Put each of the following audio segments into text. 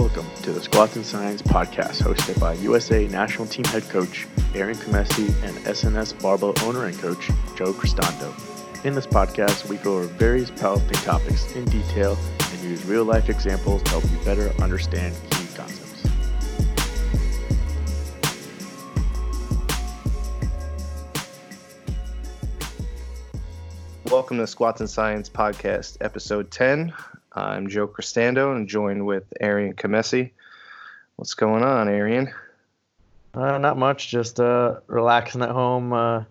Welcome to the Squats and Science podcast hosted by USA National Team Head Coach Aaron Comessi and SNS Barbell owner and coach Joe Cristando. In this podcast, we go over various powerlifting topics in detail and use real life examples to help you better understand key concepts. Welcome to Squats and Science podcast, episode 10. I'm Joe Cristando and joined with Arian Comessi. What's going on, Arian? Uh, not much, just uh, relaxing at home, uh,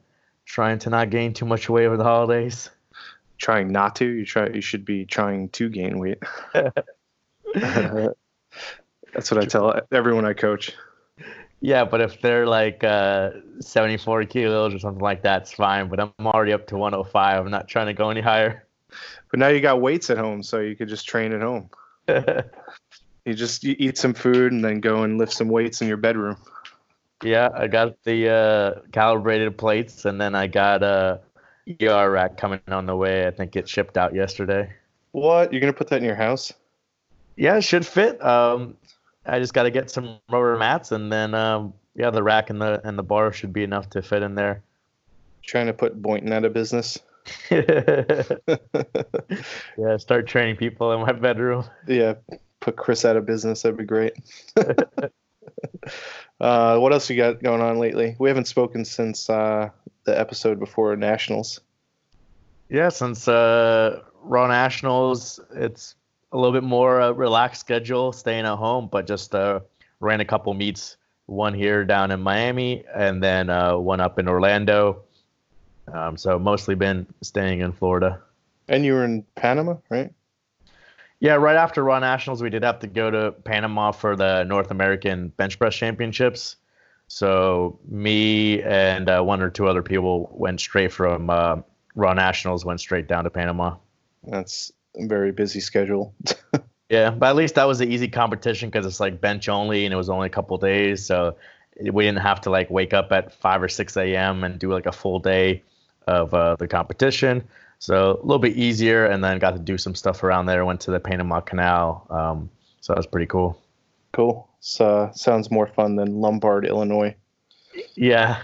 trying to not gain too much weight over the holidays. Trying not to? You try. You should be trying to gain weight. That's what I tell everyone I coach. Yeah, but if they're like uh, 74 kilos or something like that, it's fine. But I'm already up to 105. I'm not trying to go any higher. But now you got weights at home, so you could just train at home. you just you eat some food and then go and lift some weights in your bedroom. Yeah, I got the uh, calibrated plates, and then I got a ER rack coming on the way. I think it shipped out yesterday. What? You're gonna put that in your house? Yeah, it should fit. Um, I just got to get some rubber mats, and then um, yeah, the rack and the and the bar should be enough to fit in there. Trying to put Boynton out of business. yeah, start training people in my bedroom. Yeah, put Chris out of business. That'd be great. uh, what else you got going on lately? We haven't spoken since uh, the episode before Nationals. Yeah, since uh, Raw Nationals, it's a little bit more uh, relaxed schedule, staying at home, but just uh, ran a couple meets. One here down in Miami, and then uh, one up in Orlando um, so mostly been staying in Florida. And you were in Panama, right? Yeah, right after Raw Nationals, we did have to go to Panama for the North American Bench Press Championships. So me and uh, one or two other people went straight from uh, Raw Nationals, went straight down to Panama. That's a very busy schedule. yeah, but at least that was an easy competition because it's like bench only, and it was only a couple days, so we didn't have to like wake up at five or six a.m. and do like a full day of uh, the competition. So a little bit easier, and then got to do some stuff around there. Went to the Panama Canal, um, so that was pretty cool. Cool. So sounds more fun than Lombard, Illinois. Yeah,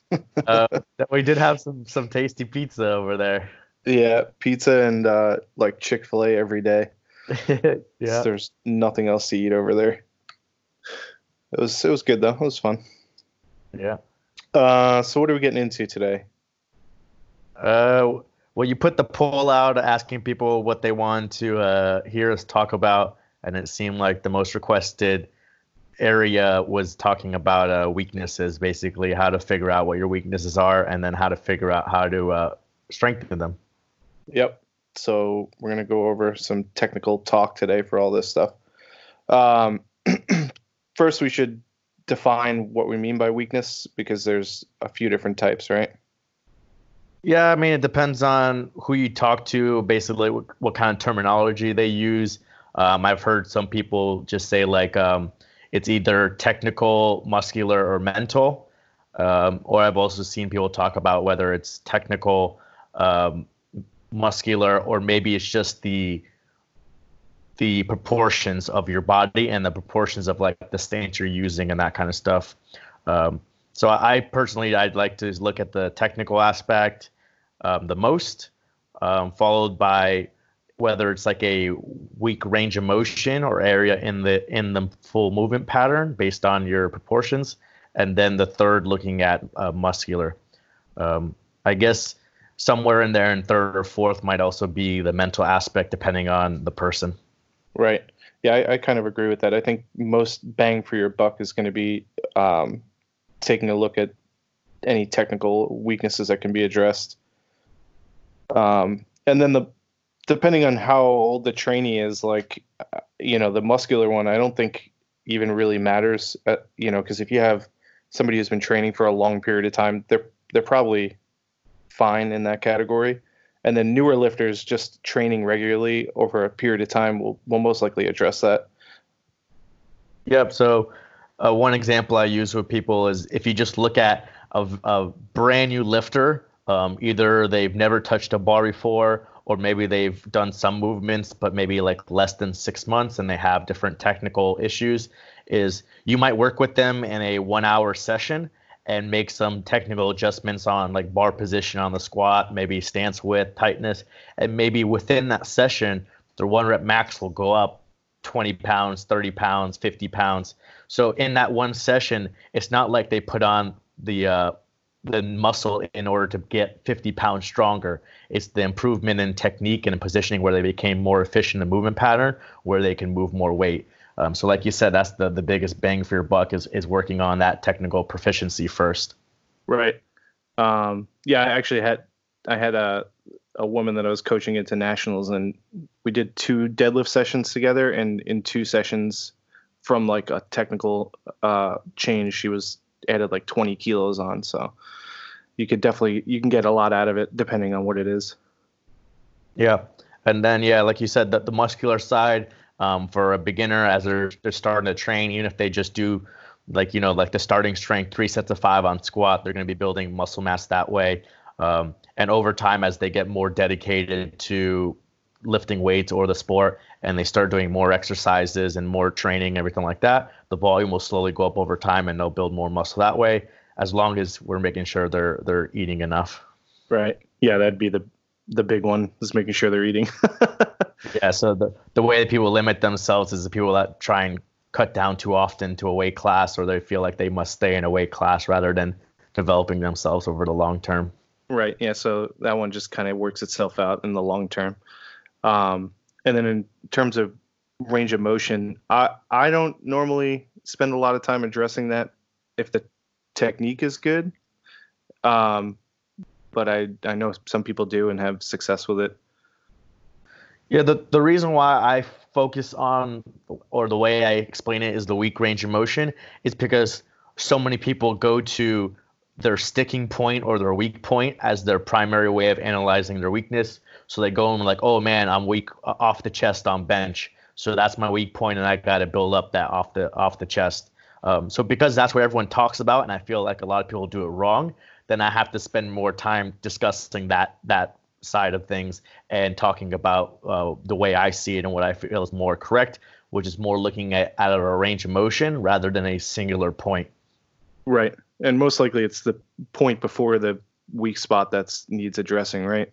uh, we did have some some tasty pizza over there. Yeah, pizza and uh, like Chick Fil A every day. yeah, there's nothing else to eat over there. It was it was good though. It was fun. Yeah. Uh, so what are we getting into today? Uh, well, you put the poll out asking people what they want to uh, hear us talk about, and it seemed like the most requested area was talking about uh, weaknesses, basically how to figure out what your weaknesses are, and then how to figure out how to uh, strengthen them. Yep. So we're gonna go over some technical talk today for all this stuff. Um, first, we should define what we mean by weakness because there's a few different types, right? Yeah, I mean, it depends on who you talk to, basically, what, what kind of terminology they use. Um, I've heard some people just say, like, um, it's either technical, muscular, or mental. Um, or I've also seen people talk about whether it's technical, um, muscular, or maybe it's just the the proportions of your body and the proportions of like the stance you're using and that kind of stuff. Um, so I personally, I'd like to look at the technical aspect um, the most, um, followed by whether it's like a weak range of motion or area in the in the full movement pattern based on your proportions, and then the third looking at uh, muscular. Um, I guess somewhere in there in third or fourth might also be the mental aspect depending on the person. Right. Yeah, I, I kind of agree with that. I think most bang for your buck is going to be um, taking a look at any technical weaknesses that can be addressed. Um, and then the depending on how old the trainee is, like you know, the muscular one, I don't think even really matters. Uh, you know, because if you have somebody who's been training for a long period of time, they're they're probably fine in that category. And then newer lifters just training regularly over a period of time will will most likely address that. Yep. So uh, one example I use with people is if you just look at a, a brand new lifter, um, either they've never touched a bar before or maybe they've done some movements, but maybe like less than six months and they have different technical issues, is you might work with them in a one hour session and make some technical adjustments on like bar position on the squat, maybe stance width, tightness, and maybe within that session, their one rep max will go up 20 pounds, 30 pounds, 50 pounds. So in that one session, it's not like they put on the uh, the muscle in order to get 50 pounds stronger. It's the improvement in technique and positioning where they became more efficient in the movement pattern, where they can move more weight. Um, so, like you said, that's the, the biggest bang for your buck is is working on that technical proficiency first. Right. Um, yeah, I actually had I had a a woman that I was coaching into nationals, and we did two deadlift sessions together. And in two sessions, from like a technical uh, change, she was added like 20 kilos on. So you could definitely you can get a lot out of it depending on what it is. Yeah, and then yeah, like you said, that the muscular side um, for a beginner as they're they're starting to train, even if they just do like you know like the starting strength three sets of five on squat, they're going to be building muscle mass that way. Um, and over time, as they get more dedicated to lifting weights or the sport, and they start doing more exercises and more training, everything like that, the volume will slowly go up over time, and they'll build more muscle that way. As long as we're making sure they're they're eating enough. Right. Yeah, that'd be the the big one is making sure they're eating. yeah. So the the way that people limit themselves is the people that try and cut down too often to a weight class, or they feel like they must stay in a weight class rather than developing themselves over the long term. Right. Yeah. So that one just kind of works itself out in the long term. Um, and then in terms of range of motion, I I don't normally spend a lot of time addressing that if the technique is good. Um, but I I know some people do and have success with it. Yeah, the the reason why I focus on or the way I explain it is the weak range of motion is because so many people go to their sticking point or their weak point as their primary way of analyzing their weakness. So they go and like, oh man, I'm weak off the chest on bench, so that's my weak point, and I got to build up that off the off the chest. Um, so because that's what everyone talks about, and I feel like a lot of people do it wrong, then I have to spend more time discussing that that side of things and talking about uh, the way I see it and what I feel is more correct, which is more looking at, at a range of motion rather than a singular point. Right, and most likely it's the point before the weak spot that needs addressing, right?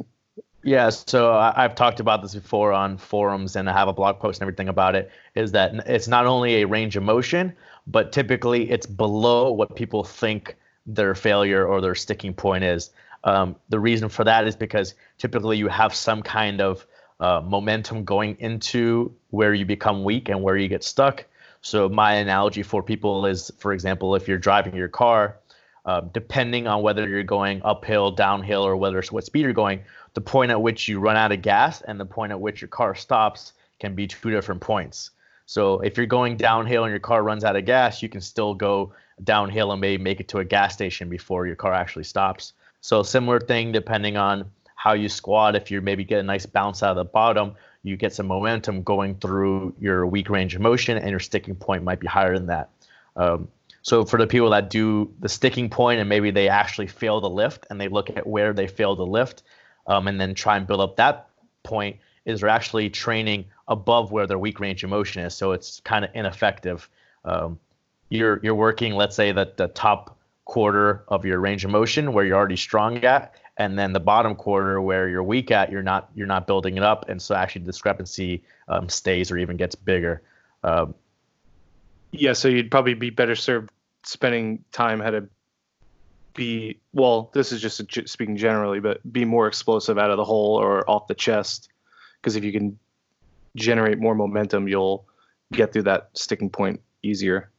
Yeah, so I've talked about this before on forums, and I have a blog post and everything about it. Is that it's not only a range of motion, but typically it's below what people think their failure or their sticking point is. Um, the reason for that is because typically you have some kind of uh, momentum going into where you become weak and where you get stuck. So my analogy for people is, for example, if you're driving your car, uh, depending on whether you're going uphill, downhill, or whether it's what speed you're going, the point at which you run out of gas and the point at which your car stops can be two different points. So if you're going downhill and your car runs out of gas, you can still go downhill and maybe make it to a gas station before your car actually stops. So similar thing depending on how you squat. If you maybe get a nice bounce out of the bottom, you get some momentum going through your weak range of motion, and your sticking point might be higher than that. Um, so for the people that do the sticking point and maybe they actually fail the lift and they look at where they failed the lift, um, and then try and build up that point, is they're actually training above where their weak range of motion is. So it's kind of ineffective. Um, you're you're working, let's say that the top quarter of your range of motion where you're already strong at, and then the bottom quarter where you're weak at, you're not you're not building it up, and so actually the discrepancy um, stays or even gets bigger. Um, yeah, so you'd probably be better served spending time how to be well. This is just speaking generally, but be more explosive out of the hole or off the chest, because if you can generate more momentum, you'll get through that sticking point easier.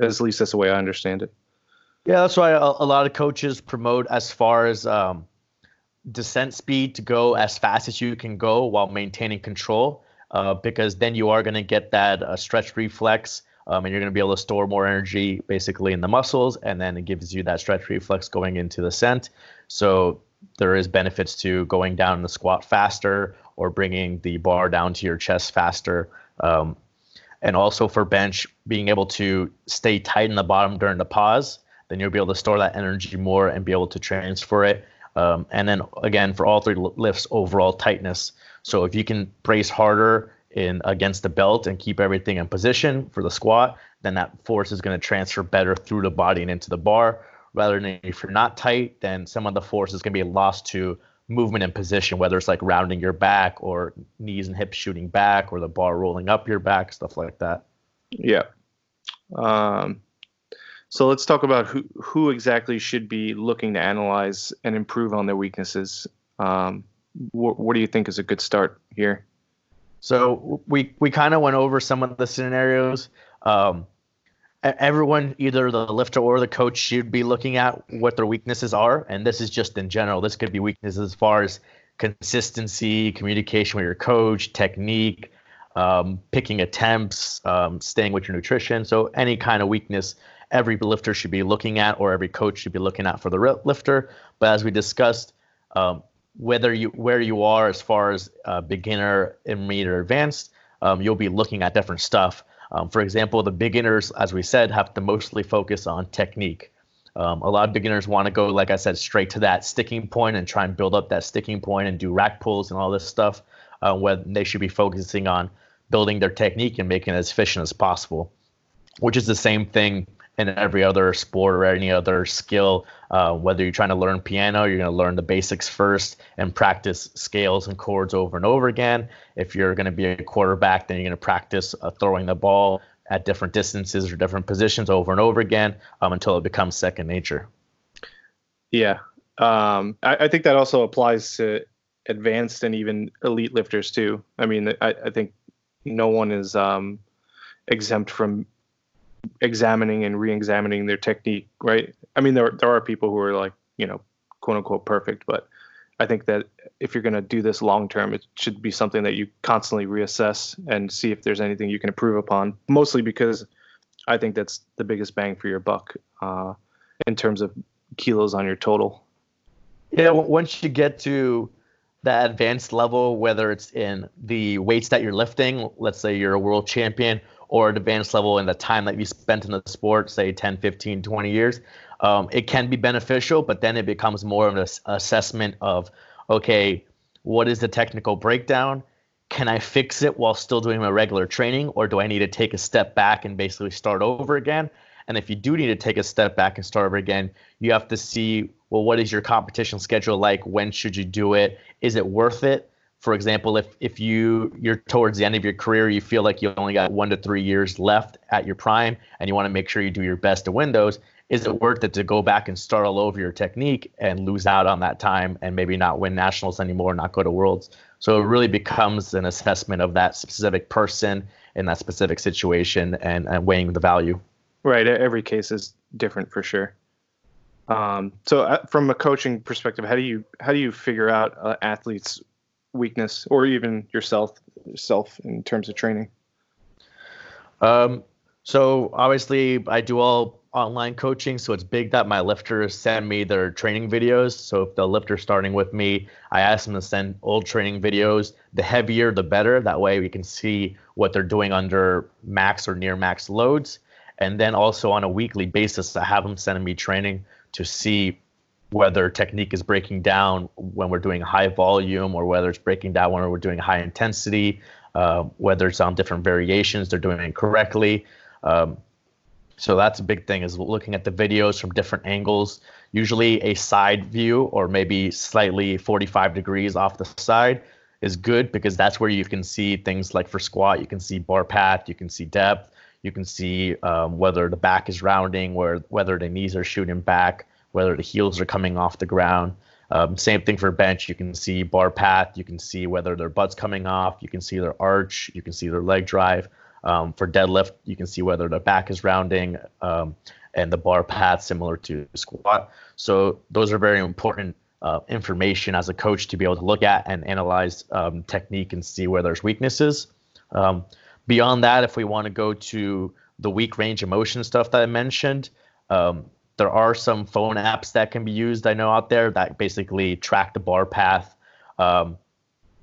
At least that's the way I understand it. Yeah, that's why a, a lot of coaches promote as far as um, descent speed to go as fast as you can go while maintaining control, uh, because then you are going to get that uh, stretch reflex. Um, and you're going to be able to store more energy basically in the muscles, and then it gives you that stretch reflex going into the ascent. So there is benefits to going down in the squat faster or bringing the bar down to your chest faster. Um, and also for bench, being able to stay tight in the bottom during the pause, then you'll be able to store that energy more and be able to transfer it Um, and then again, for all three lifts, overall tightness. So if you can brace harder in against the belt and keep everything in position for the squat, then that force is going to transfer better through the body and into the bar. Rather than if you're not tight, then some of the force is going to be lost to movement and position, whether it's like rounding your back or knees and hips shooting back or the bar rolling up your back, stuff like that. Yeah. Um, so let's talk about who who exactly should be looking to analyze and improve on their weaknesses. Um, wh- what do you think is a good start here? So we we kind of went over some of the scenarios. Um, everyone, either the lifter or the coach, should be looking at what their weaknesses are, and this is just in general. This could be weaknesses as far as consistency, communication with your coach, technique, um, picking attempts, um, staying with your nutrition. So any kind of weakness every lifter should be looking at, or every coach should be looking at for the lifter. But as we discussed, um, whether you where you are as far as uh, beginner, intermediate, or advanced, um, you'll be looking at different stuff. Um, for example, the beginners, as we said, have to mostly focus on technique. Um, a lot of beginners want to go, like I said, straight to that sticking point and try and build up that sticking point and do rack pulls and all this stuff. Uh, when they should be focusing on building their technique and making it as efficient as possible, which is the same thing in every other sport or any other skill. Uh, whether you're trying to learn piano, you're going to learn the basics first and practice scales and chords over and over again. If you're going to be a quarterback, then you're going to practice uh, throwing the ball at different distances or different positions over and over again um, until it becomes second nature. Yeah. Um, I, I, think that also applies to advanced and even elite lifters too. I mean, I, I think no one is um, exempt from examining and re-examining their technique, right? I mean, there there are people who are like, you know, quote unquote perfect, but I think that if you're going to do this long term, it should be something that you constantly reassess and see if there's anything you can improve upon. Mostly because I think that's the biggest bang for your buck uh, in terms of kilos on your total. Yeah, once you get to that advanced level, whether it's in the weights that you're lifting, let's say you're a world champion, or advanced level in the time that you spent in the sport, say 10, 15, 20 years, um, it can be beneficial, but then it becomes more of an assessment of, okay, what is the technical breakdown? Can I fix it while still doing my regular training, or do I need to take a step back and basically start over again? And if you do need to take a step back and start over again, you have to see, well, what is your competition schedule like? When should you do it? Is it worth it? For example, if if you you're towards the end of your career, you feel like you only got one to three years left at your prime, and you want to make sure you do your best to win those. Is it worth it to go back and start all over your technique and lose out on that time and maybe not win nationals anymore, not go to worlds? So it really becomes an assessment of that specific person in that specific situation and, and weighing the value. Right. Every case is different for sure. Um, so uh, from a coaching perspective, how do you how do you figure out uh, athletes weakness or even yourself self in terms of training? Um, so obviously I do all online coaching, so it's big that my lifters send me their training videos. So if the lifter starting with me, I ask them to send old training videos. The heavier, the better. That way we can see what they're doing under max or near max loads. And then also on a weekly basis, I have them sending me training to see whether technique is breaking down when we're doing high volume or whether it's breaking down when we're doing high intensity, uh, whether it's on different variations, they're doing it correctly. Um, so that's a big thing is looking at the videos from different angles, usually a side view or maybe slightly 45 degrees off the side is good because that's where you can see things like for squat, you can see bar path, you can see depth, you can see um, whether the back is rounding, where whether the knees are shooting back, whether the heels are coming off the ground. Um, same thing for bench. You can see bar path. You can see whether their butt's coming off. You can see their arch. You can see their leg drive. Um, for deadlift, you can see whether their back is rounding um, and the bar path similar to squat. So those are very important uh, information as a coach to be able to look at and analyze um, technique and see where there's weaknesses. Um, beyond that, if we want to go to the weak range of motion stuff that I mentioned, um, there are some phone apps that can be used I know out there that basically track the bar path, um,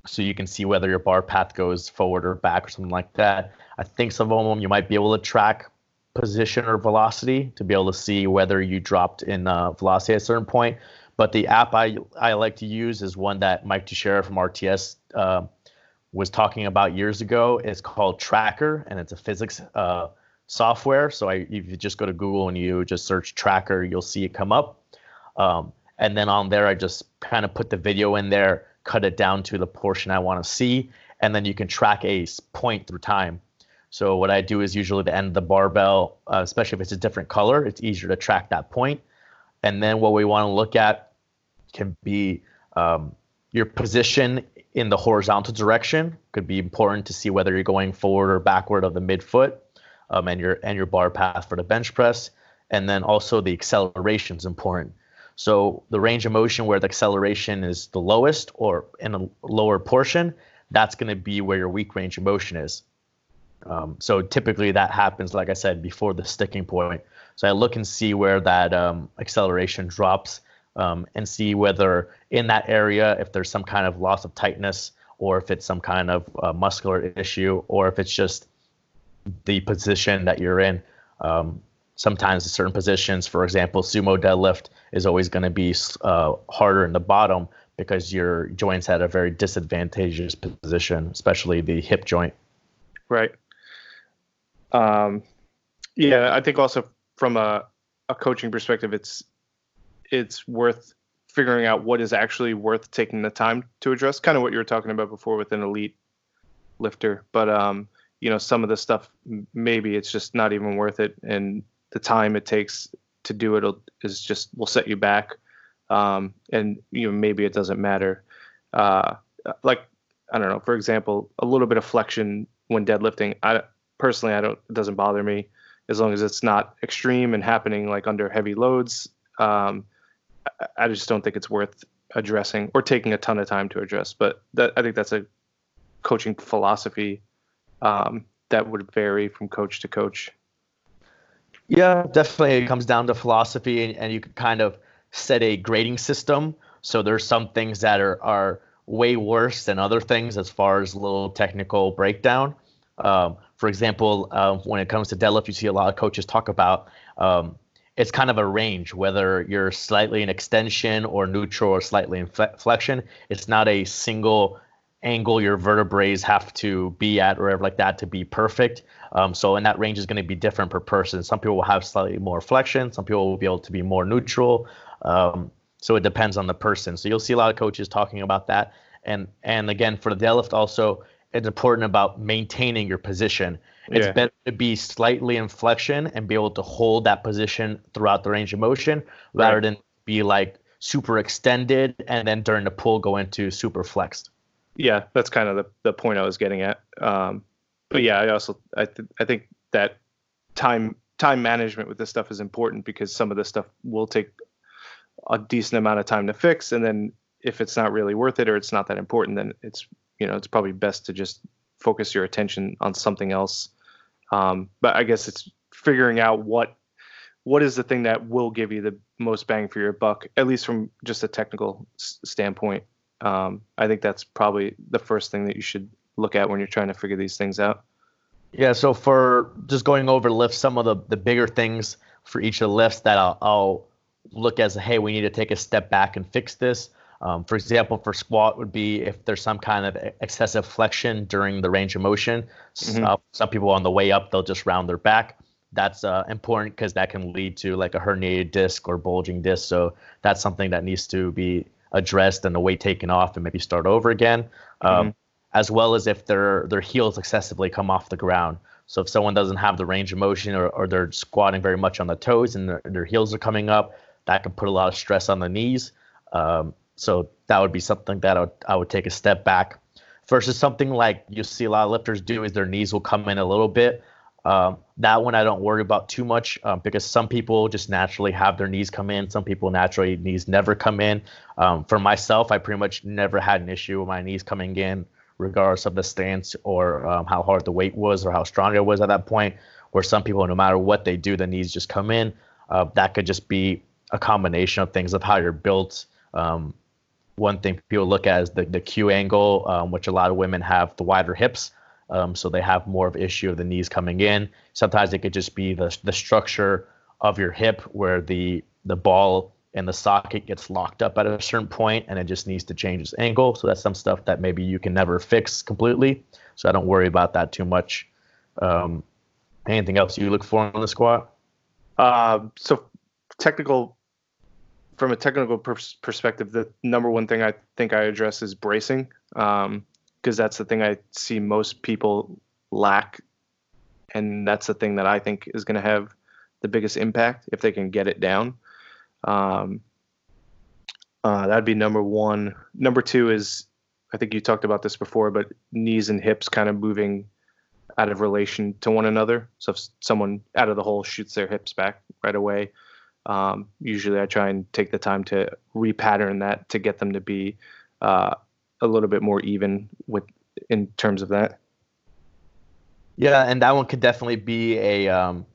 so you can see whether your bar path goes forward or back or something like that. I think some of them you might be able to track position or velocity to be able to see whether you dropped in uh, velocity at a certain point. But the app I I like to use is one that Mike Tuchscherer from RTS uh, was talking about years ago. It's called Tracker, and it's a physics uh, software. So I, if you just go to Google and you just search Tracker, you'll see it come up. Um, and then on there, I just kind of put the video in there, cut it down to the portion I want to see, and then you can track a point through time. So what I do is usually the end of the barbell, uh, especially if it's a different color, it's easier to track that point. And then what we want to look at can be um, your position in the horizontal direction. Could be important to see whether you're going forward or backward of the midfoot, um, and your and your bar path for the bench press. And then also the acceleration is important. So the range of motion where the acceleration is the lowest or in a lower portion, that's going to be where your weak range of motion is. Um, so typically that happens, like I said, before the sticking point. So I look and see where that um, acceleration drops um, and see whether in that area, if there's some kind of loss of tightness or if it's some kind of uh, muscular issue or if it's just the position that you're in. Um, sometimes certain positions, for example, sumo deadlift is always going to be uh, harder in the bottom because your joints at a very disadvantageous position, especially the hip joint. Right. Um, yeah, I think also from a, a coaching perspective, it's it's worth figuring out what is actually worth taking the time to address. Kind of what you were talking about before with an elite lifter, but um, you know, some of the stuff maybe it's just not even worth it, and the time it takes to do it is just will set you back, um, and you know maybe it doesn't matter. Uh, like I don't know, for example, a little bit of flexion when deadlifting. I personally, I don't. It doesn't bother me as long as it's not extreme and happening like under heavy loads. Um, I, I just don't think it's worth addressing or taking a ton of time to address. But that, I think that's a coaching philosophy um, that would vary from coach to coach. Yeah, definitely. It comes down to philosophy, and, and you can kind of set a grading system. So there's some things that are are way worse than other things as far as a little technical breakdown. Um, for example, uh, when it comes to deadlift, you see a lot of coaches talk about um, it's kind of a range, whether you're slightly in extension or neutral or slightly in flexion. It's not a single angle your vertebrae have to be at or whatever like that to be perfect. Um, so, and that range is going to be different per person. Some people will have slightly more flexion. Some people will be able to be more neutral. Um, so it depends on the person. So you'll see a lot of coaches talking about that. And and again, for the deadlift also, it's important about maintaining your position. It's yeah. better to be slightly in flexion and be able to hold that position throughout the range of motion rather right. than be like super extended and then during the pull go into super flexed. Yeah, that's kind of the, the point I was getting at. Um, but yeah, I also I th- I think that time time management with this stuff is important because some of this stuff will take a decent amount of time to fix, and then if it's not really worth it or it's not that important, then it's you know it's probably best to just focus your attention on something else. Um, but I guess it's figuring out what what is the thing that will give you the most bang for your buck, at least from just a technical s- standpoint. Um, I think that's probably the first thing that you should look at when you're trying to figure these things out. Yeah. So for just going over lifts, some of the the bigger things for each of the lifts that I'll, I'll look as hey, we need to take a step back and fix this. Um, for example, for squat would be if there's some kind of excessive flexion during the range of motion. Mm-hmm. Uh, some people on the way up they'll just round their back. That's uh, important because that can lead to like a herniated disc or bulging disc. So that's something that needs to be addressed and the weight taken off and maybe start over again. Um, mm-hmm. As well as if their their heels excessively come off the ground. So if someone doesn't have the range of motion or, or they're squatting very much on the toes and their, their heels are coming up, that can put a lot of stress on the knees. Um, so that would be something that I would, I would take a step back. Versus something like you see a lot of lifters do is their knees will come in a little bit. Um, that one I don't worry about too much um, because some people just naturally have their knees come in. Some people naturally knees never come in. Um, for myself, I pretty much never had an issue with my knees coming in, regardless of the stance or um, how hard the weight was or how strong it was at that point. Where some people, no matter what they do, the knees just come in. Uh, that could just be a combination of things of how you're built, um, one thing people look at is the, the Q angle, um, which a lot of women have the wider hips. Um, so they have more of issue of the knees coming in. Sometimes it could just be the the structure of your hip where the the ball and the socket gets locked up at a certain point and it just needs to change its angle. So that's some stuff that maybe you can never fix completely. So I don't worry about that too much. Um, anything else you look for on the squat? Uh, so technical, from a technical pers- perspective, the number one thing I think I address is bracing, because that's the thing I see most people lack, and that's the thing that I think is going to have the biggest impact if they can get it down. Um, uh, that'd be number one. Number two is, I think you talked about this before, but knees and hips kind of moving out of relation to one another. So if someone out of the hole shoots their hips back right away, um, usually I try and take the time to repattern that to get them to be uh, a little bit more even with in terms of that. Yeah, and that one could definitely be a um,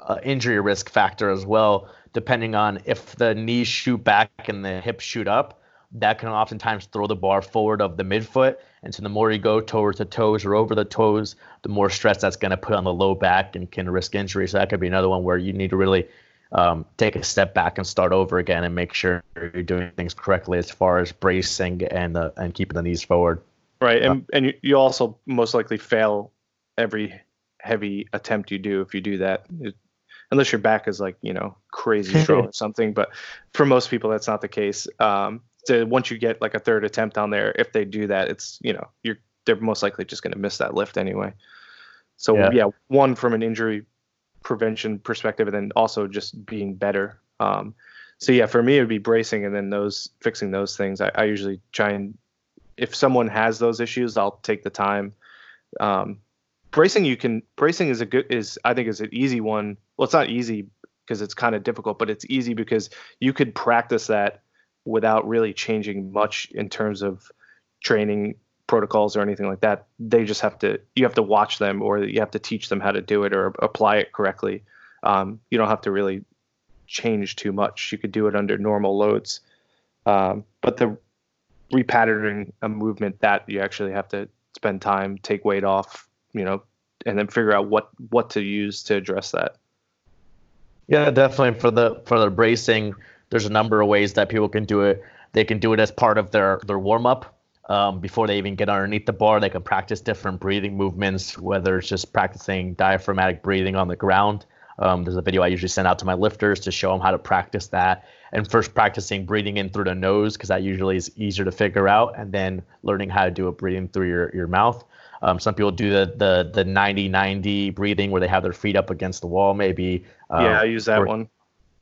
uh, injury risk factor as well, depending on if the knees shoot back and the hips shoot up. That can oftentimes throw the bar forward of the midfoot. And so the more you go towards the toes or over the toes, the more stress that's going to put on the low back and can risk injury. So that could be another one where you need to really um, take a step back and start over again and make sure you're doing things correctly as far as bracing and uh, and keeping the knees forward. Right, and and you, you also most likely fail every heavy attempt you do if you do that. It, unless your back is like you know crazy strong or something. But for most people, that's not the case. Um, so once you get like a third attempt on there, if they do that, it's you know you're they're most likely just going to miss that lift anyway. So yeah. yeah. one from an injury prevention perspective, and then also just being better. Um, so yeah, for me it would be bracing, and then those fixing those things. I, I usually try and if someone has those issues, I'll take the time. Um, bracing you can bracing is a good is I think is an easy one. Well, it's not easy because it's kind of difficult, but it's easy because you could practice that without really changing much in terms of training protocols or anything like that. They just have to you have to watch them or you have to teach them how to do it or apply it correctly. Um, you don't have to really change too much. You could do it under normal loads, um, but the repatterning a movement that you actually have to spend time, take weight off, you know, and then figure out what what to use to address that. Yeah, definitely for the for the bracing, there's a number of ways that people can do it. They can do it as part of their their warm up. Um, before they even get underneath the bar, they can practice different breathing movements, whether it's just practicing diaphragmatic breathing on the ground. Um, there's a video I usually send out to my lifters to show them how to practice that. And first practicing breathing in through the nose, because that usually is easier to figure out, and then learning how to do it breathing through your, your mouth. Um, some people do the the the 90 90 breathing where they have their feet up against the wall, maybe. Um, yeah, I use that one.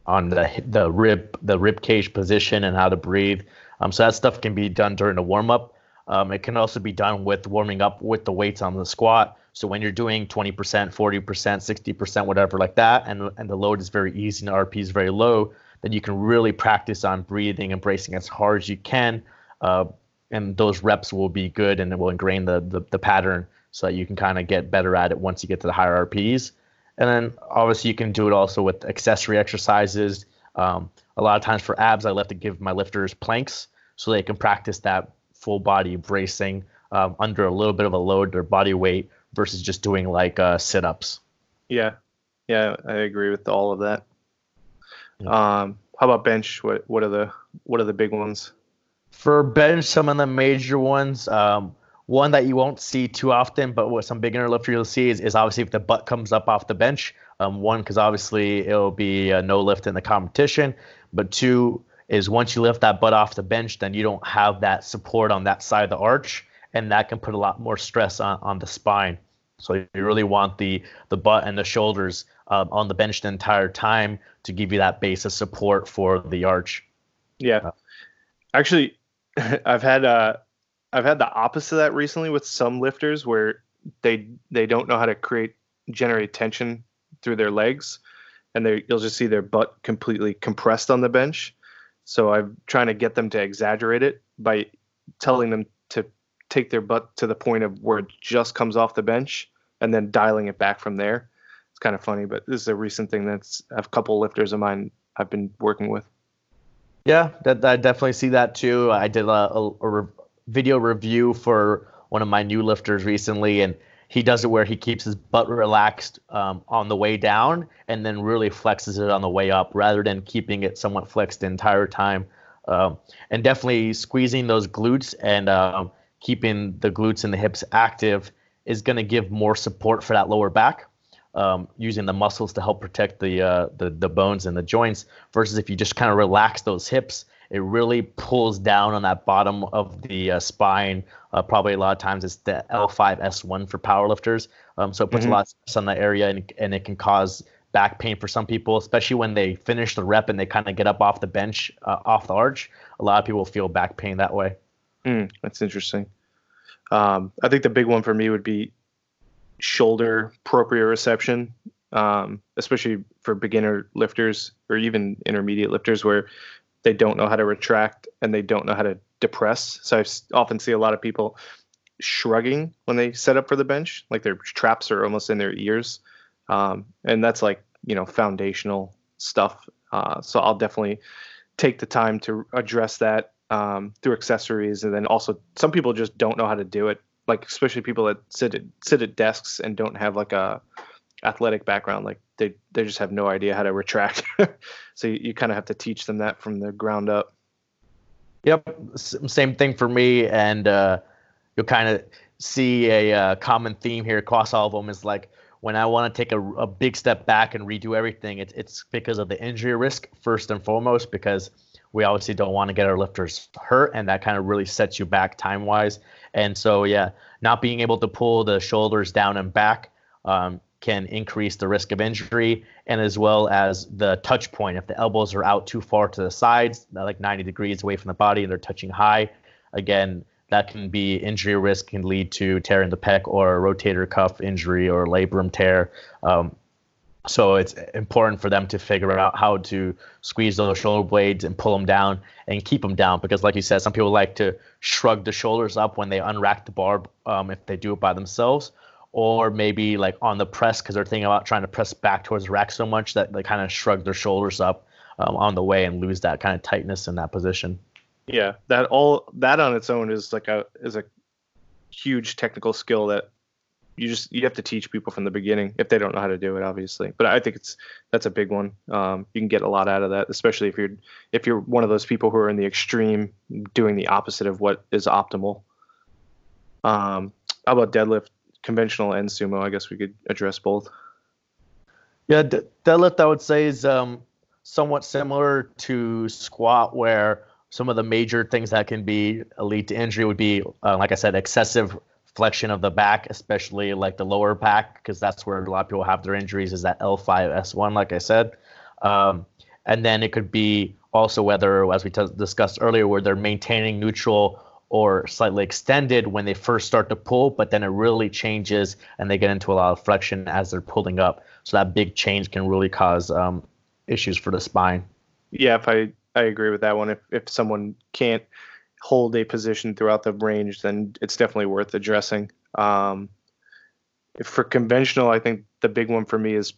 On the the rib the rib cage position and how to breathe. Um, so that stuff can be done during the warm up. Um, it can also be done with warming up with the weights on the squat. So when you're doing 20%, 40%, 60%, whatever like that, and and the load is very easy and the RP is very low, then you can really practice on breathing and bracing as hard as you can. Uh, and those reps will be good and it will ingrain the, the, the pattern so that you can kind of get better at it once you get to the higher RPs. And then obviously you can do it also with accessory exercises. Um, a lot of times for abs, I like to give my lifters planks so they can practice that full body bracing um, under a little bit of a load, their body weight versus just doing like uh, sit ups. Yeah, yeah, I agree with all of that. Yeah. Um, how about bench? What what are the what are the big ones? For bench, some of the major ones, um, one that you won't see too often, but what some beginner lifters you'll see is, is obviously if the butt comes up off the bench. Um, one, because obviously it'll be a no lift in the competition, but two is once you lift that butt off the bench, then you don't have that support on that side of the arch, and that can put a lot more stress on, on the spine. So you really want the the butt and the shoulders um, on the bench the entire time to give you that base of support for the arch. Yeah, uh, actually, I've had uh, I've had the opposite of that recently with some lifters where they they don't know how to create generate tension through their legs, and they you'll just see their butt completely compressed on the bench. So I'm trying to get them to exaggerate it by telling them to take their butt to the point of where it just comes off the bench and then dialing it back from there. It's kind of funny, but this is a recent thing that's a couple lifters of mine I've been working with. Yeah, that, I definitely see that too. I did a, a, a re- video review for one of my new lifters recently, and he does it where he keeps his butt relaxed um, on the way down and then really flexes it on the way up rather than keeping it somewhat flexed the entire time. Um, and definitely squeezing those glutes and um, keeping the glutes and the hips active is going to give more support for that lower back. Um, using the muscles to help protect the, uh, the the bones and the joints versus if you just kind of relax those hips it really pulls down on that bottom of the uh, spine. Uh, probably a lot of times it's the L5S1 for powerlifters. Um, so it puts mm-hmm. a lot of stress on that area and, and it can cause back pain for some people, especially when they finish the rep and they kind of get up off the bench, uh, off the arch. A lot of people feel back pain that way. Mm, that's interesting. Um, I think the big one for me would be shoulder proprioception, um, especially for beginner lifters or even intermediate lifters, where they don't know how to retract and they don't know how to depress. So I often see a lot of people shrugging when they set up for the bench, like their traps are almost in their ears, um, and that's like you know foundational stuff. Uh, so I'll definitely take the time to address that um, through accessories, and then also some people just don't know how to do it. Like especially people that sit at sit at desks and don't have like a athletic background. Like they they just have no idea how to retract. so you, you kind of have to teach them that from the ground up. Yep, same thing for me, and uh, you'll kind of see a uh, common theme here across all of them is like when I want to take a, a big step back and redo everything, it's it's because of the injury risk first and foremost because we obviously don't want to get our lifters hurt, and that kind of really sets you back time wise. And so yeah, not being able to pull the shoulders down and back um, can increase the risk of injury and as well as the touch point. If the elbows are out too far to the sides like 90 degrees away from the body and they're touching high again that can be injury risk can lead to tearing the pec or a rotator cuff injury or labrum tear. Um, so it's important for them to figure out how to squeeze those shoulder blades and pull them down and keep them down because like you said some people like to shrug the shoulders up when they unrack the bar um, if they do it by themselves or maybe like on the press because they're thinking about trying to press back towards the rack so much that they kind of shrug their shoulders up um, on the way and lose that kind of tightness in that position. Yeah, that all that on its own is like a is a huge technical skill that you just you have to teach people from the beginning if they don't know how to do it obviously. But i think it's that's a big one. Um, you can get a lot out of that especially if you're if you're one of those people who are in the extreme doing the opposite of what is optimal. Um, how about deadlift conventional and sumo. I guess we could address both. Yeah, d- deadlift I would say is um, somewhat similar to squat, where some of the major things that can be lead to injury would be, uh, like I said, excessive flexion of the back, especially like the lower back, because that's where a lot of people have their injuries. Is that L5S1, like I said, um, and then it could be also whether, as we t- discussed earlier, where they're maintaining neutral or slightly extended when they first start to pull, but then it really changes and they get into a lot of flexion as they're pulling up. So that big change can really cause um, issues for the spine. Yeah, if I I agree with that one. If if someone can't hold a position throughout the range, then it's definitely worth addressing. Um, for conventional, I think the big one for me is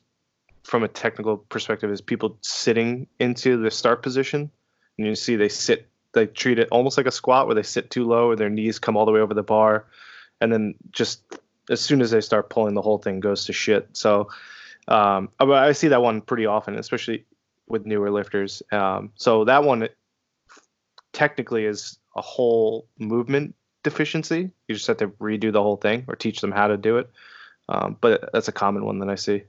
from a technical perspective is people sitting into the start position. And you see they sit they treat it almost like a squat where they sit too low or their knees come all the way over the bar. And then just as soon as they start pulling the whole thing goes to shit. So um, I, see that one pretty often especially with newer lifters. Um, so that one technically is a whole movement deficiency. You just have to redo the whole thing or teach them how to do it. Um, but that's a common one that i see.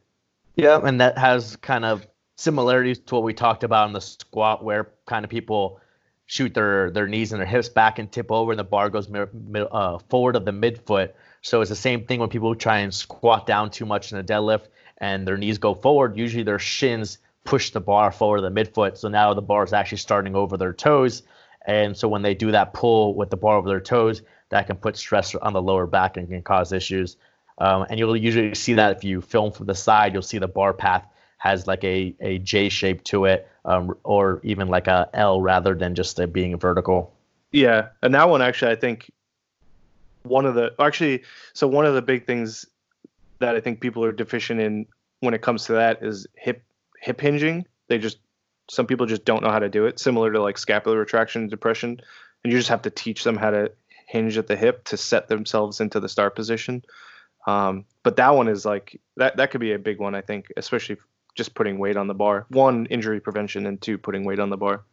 Yeah and that has kind of similarities to what we talked about in the squat where kind of people shoot their their knees and their hips back and tip over, and the bar goes uh, forward of the midfoot. So it's the same thing when people try and squat down too much in a deadlift and their knees go forward. Usually their shins push the bar forward of the midfoot. So now the bar is actually starting over their toes. And so when they do that pull with the bar over their toes, that can put stress on the lower back and can cause issues. Um, and you'll usually see that if you film from the side, you'll see the bar path has like a, a J shape to it, um, or even like a L rather than just it being vertical. Yeah, and that one actually, I think one of the actually, so one of the big things that I think people are deficient in when it comes to that is hip hip hinging. They just some people just don't know how to do it. Similar to like scapular retraction and depression, and you just have to teach them how to hinge at the hip to set themselves into the start position. Um, but that one is like that that could be a big one, I think, especially just putting weight on the bar. One, injury prevention, and two, putting weight on the bar.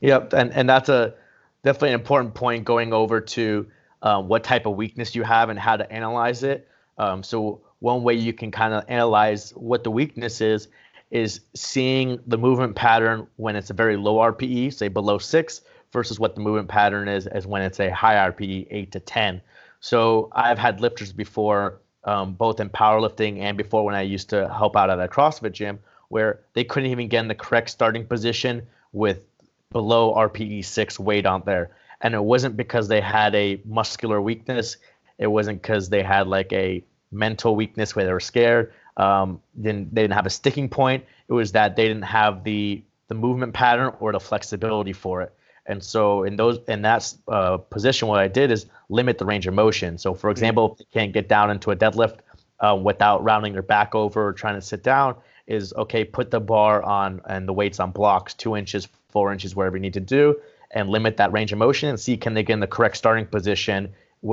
Yep, and and that's a definitely an important point going over to um, what type of weakness you have and how to analyze it. Um, so one way you can kind of analyze what the weakness is is seeing the movement pattern when it's a very low RPE, say below six, versus what the movement pattern is as when it's a high RPE, eight to ten. So I've had lifters before, um, both in powerlifting and before when I used to help out at a CrossFit gym, where they couldn't even get in the correct starting position with below RPE six weight on there. And it wasn't because they had a muscular weakness. It wasn't because they had like a mental weakness where they were scared. Um, then they didn't have a sticking point. It was that they didn't have the the movement pattern or the flexibility for it. And so in those in that uh, position, what I did is limit the range of motion. So for example, if they can't get down into a deadlift uh, without rounding their back over or trying to sit down, is okay. Put the bar on and the weights on blocks, two inches, four inches, wherever you need to do, and limit that range of motion and see can they get in the correct starting position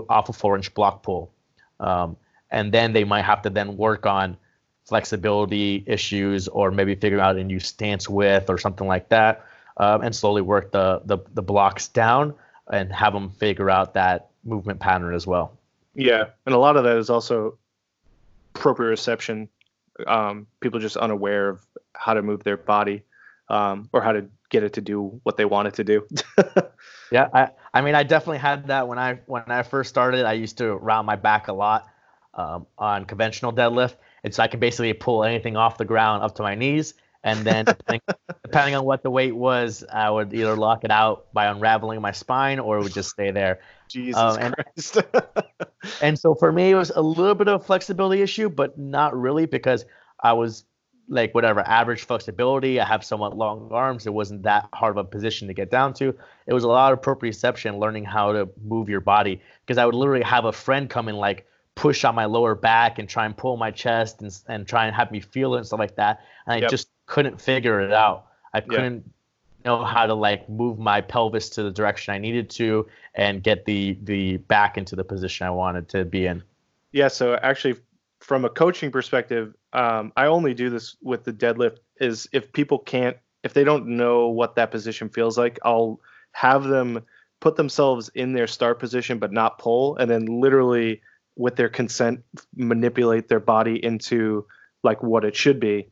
off a four inch block pull. Um, and then they might have to then work on flexibility issues or maybe figure out a new stance width or something like that um, and slowly work the, the, the blocks down and have them figure out that movement pattern as well. Yeah, and a lot of that is also proprioception. Um, people just unaware of how to move their body um, or how to get it to do what they want it to do. yeah, I, I mean, I definitely had that when I when I first started. I used to round my back a lot um, on conventional deadlift, and so I can basically pull anything off the ground up to my knees, and then depending, depending, on what the weight was, I would either lock it out by unraveling my spine or it would just stay there. Jesus um, and, Christ. and so for me, it was a little bit of a flexibility issue, but not really because I was like whatever average flexibility. I have somewhat long arms. It wasn't that hard of a position to get down to. It was a lot of proprioception, learning how to move your body. Because I would literally have a friend come in like push on my lower back and try and pull my chest and and try and have me feel it and stuff like that. And I yep. just couldn't figure it out. I couldn't yep. know how to like move my pelvis to the direction I needed to and get the the back into the position I wanted to be in. Yeah, so actually from a coaching perspective, um, I only do this with the deadlift is if people can't if they don't know what that position feels like, I'll have them put themselves in their start position but not pull and then literally with their consent manipulate their body into like what it should be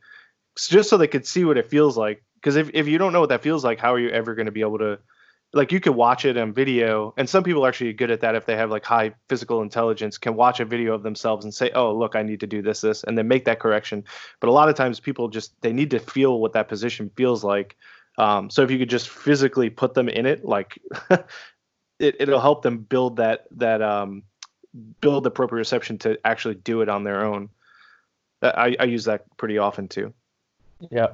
just so they could see what it feels like. Because if, if you don't know what that feels like, how are you ever going to be able to, like, you could watch it on video, and some people are actually good at that if they have like high physical intelligence, can watch a video of themselves and say, oh, look, I need to do this, this, and then make that correction. But a lot of times people just, they need to feel what that position feels like. Um, so if you could just physically put them in it, like, it, it'll help them build that, that, um, build the proprioception to actually do it on their own. I, I use that pretty often too. Yeah.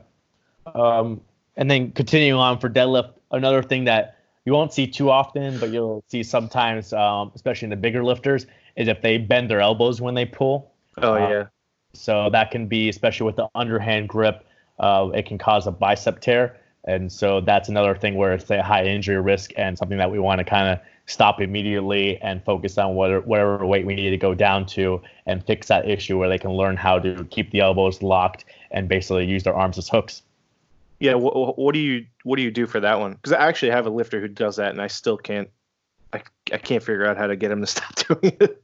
Um, and then continuing on for deadlift, another thing that you won't see too often, but you'll see sometimes, um, especially in the bigger lifters, is if they bend their elbows when they pull. Oh uh, yeah. So that can be, especially with the underhand grip, uh, it can cause a bicep tear, and so that's another thing where it's a high injury risk and something that we want to kind of stop immediately and focus on whatever, whatever weight we need to go down to and fix that issue where they can learn how to keep the elbows locked and basically use their arms as hooks. Yeah, what, what do you what do you do for that one? Because I actually have a lifter who does that, and I still can't I, I can't figure out how to get him to stop doing it.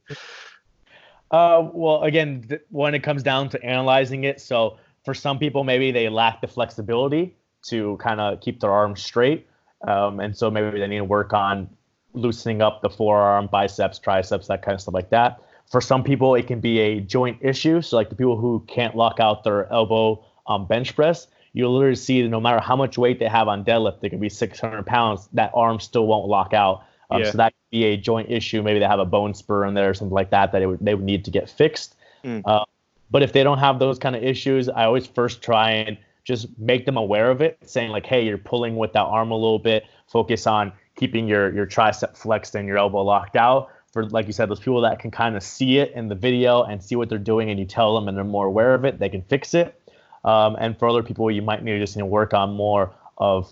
Uh, well, again, th- when it comes down to analyzing it, so for some people, maybe they lack the flexibility to kind of keep their arms straight, um, and so maybe they need to work on loosening up the forearm, biceps, triceps, that kind of stuff like that. For some people, it can be a joint issue. So, like the people who can't lock out their elbow on bench press, you'll literally see that no matter how much weight they have on deadlift, they can be 600 pounds, that arm still won't lock out. Um, yeah. So that could be a joint issue. Maybe they have a bone spur in there or something like that that would, they would need to get fixed. Mm. Uh, but if they don't have those kind of issues, I always first try and just make them aware of it, saying like, "Hey, you're pulling with that arm a little bit. Focus on keeping your your tricep flexed and your elbow locked out for like you said those people that can kind of see it in the video and see what they're doing and you tell them and they're more aware of it they can fix it um, and for other people you might need to just you know, work on more of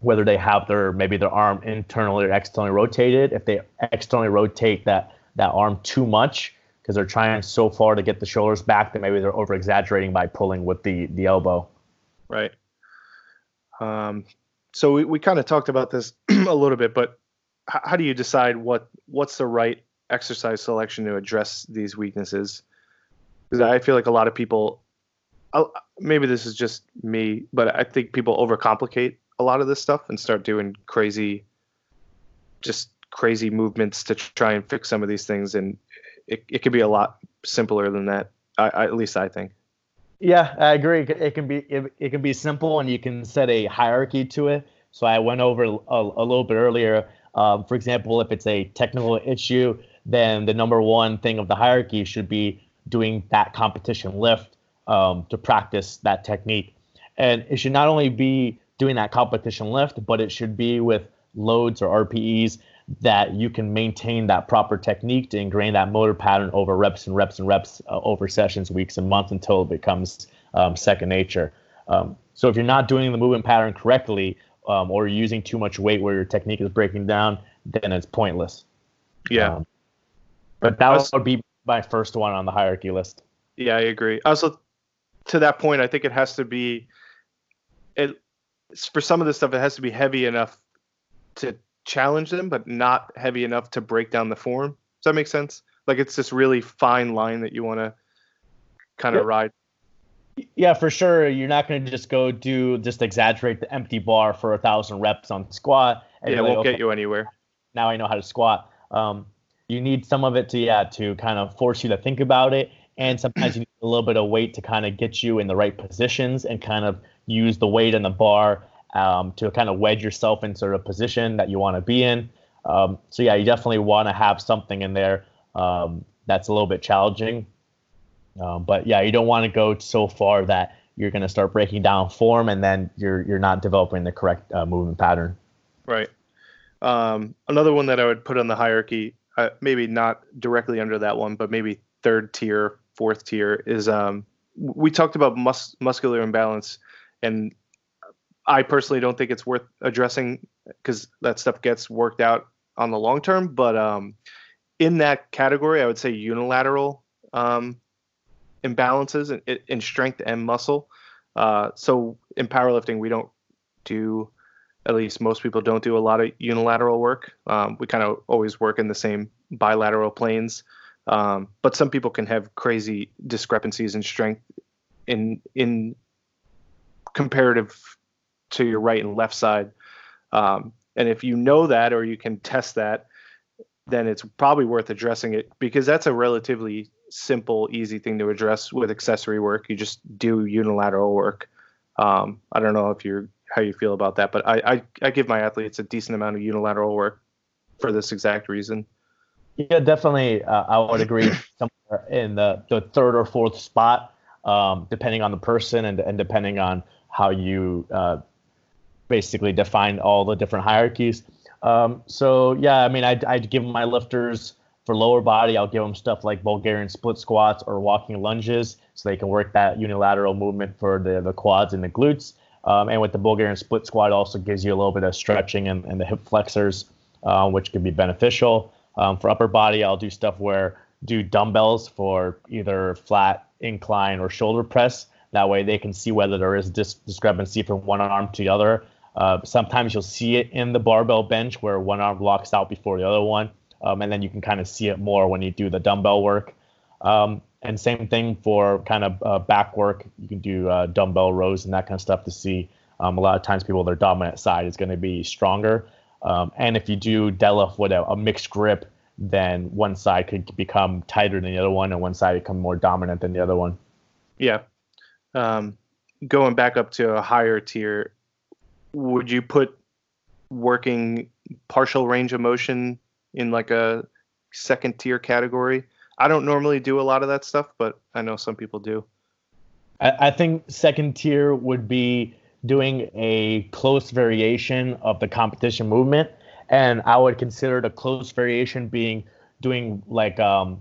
whether they have their maybe their arm internally or externally rotated if they externally rotate that that arm too much because they're trying so far to get the shoulders back that maybe they're over exaggerating by pulling with the the elbow. Right. Um, so we, we kind of talked about this a little bit, but h- how do you decide what what's the right exercise selection to address these weaknesses? Because I feel like a lot of people, I'll, maybe this is just me, but I think people overcomplicate a lot of this stuff and start doing crazy, just crazy movements to try and fix some of these things, and it it can be a lot simpler than that. I, I, at least I think. Yeah, I agree. It can be it, it can be simple, and you can set a hierarchy to it. So I went over a, a little bit earlier. Um, for example, if it's a technical issue, then the number one thing of the hierarchy should be doing that competition lift um, to practice that technique. And it should not only be doing that competition lift, but it should be with loads or RPEs that you can maintain that proper technique to ingrain that motor pattern over reps and reps and reps uh, over sessions, weeks and months until it becomes um, second nature. Um, so if you're not doing the movement pattern correctly um, or using too much weight where your technique is breaking down, then it's pointless. Yeah. Um, but that was, would be my first one on the hierarchy list. Yeah, I agree. Also, to that point, I think it has to be, it for some of this stuff, it has to be heavy enough to challenge them, but not heavy enough to break down the form. Does that make sense? Like it's this really fine line that you want to kind of yeah. ride. Yeah, for sure. You're not going to just go do just exaggerate the empty bar for a thousand reps on squat. yeah, it won't like, get you anywhere. Now I know how to squat. Um, you need some of it to yeah to kind of force you to think about it, and sometimes you need a little bit of weight to kind of get you in the right positions and kind of use the weight and the bar um, to kind of wedge yourself into a position that you want to be in. Um, so yeah, you definitely want to have something in there um, that's a little bit challenging. Um, but yeah, you don't want to go so far that you're going to start breaking down form and then you're you're not developing the correct uh, movement pattern. Right. Um, another one that I would put on the hierarchy, uh, maybe not directly under that one, but maybe third tier, fourth tier, is um, we talked about mus- muscular imbalance, and I personally don't think it's worth addressing because that stuff gets worked out on the long term. But um, in that category, I would say unilateral um, imbalances in, in, strength and muscle. Uh, so in powerlifting, we don't do, at least most people don't do a lot of unilateral work. Um, we kind of always work in the same bilateral planes. Um, but some people can have crazy discrepancies in strength in in comparative to your right and left side. Um, and if you know that or you can test that, then it's probably worth addressing it because that's a relatively simple, easy thing to address with accessory work. You just do unilateral work. Um, I don't know if you're how you feel about that, but I, I, I give my athletes a decent amount of unilateral work for this exact reason. Yeah, definitely. Uh, I would agree. Somewhere in the, the third or fourth spot, um, depending on the person and, and depending on how you uh, basically define all the different hierarchies. Um, so yeah, I mean, I'd, I'd give my lifters for lower body, I'll give them stuff like Bulgarian split squats or walking lunges, so they can work that unilateral movement for the, the quads and the glutes. Um, and with the Bulgarian split squat, also gives you a little bit of stretching and, and the hip flexors, uh, which can be beneficial. Um, for upper body, I'll do stuff where do dumbbells for either flat incline or shoulder press. That way, they can see whether there is dis- discrepancy from one arm to the other uh, sometimes you'll see it in the barbell bench where one arm locks out before the other one, um, and then you can kind of see it more when you do the dumbbell work. Um, and same thing for kind of uh, back work. You can do uh, dumbbell rows and that kind of stuff to see. Um, a lot of times, people their dominant side is going to be stronger. Um, and if you do deadlift with a, a, mixed grip, then one side could become tighter than the other one, and one side become more dominant than the other one. Yeah. Um, going back up to a higher tier, would you put working partial range of motion in like a second tier category? I don't normally do a lot of that stuff, but I know some people do. I, I think second tier would be doing a close variation of the competition movement. And I would consider the close variation being doing like um,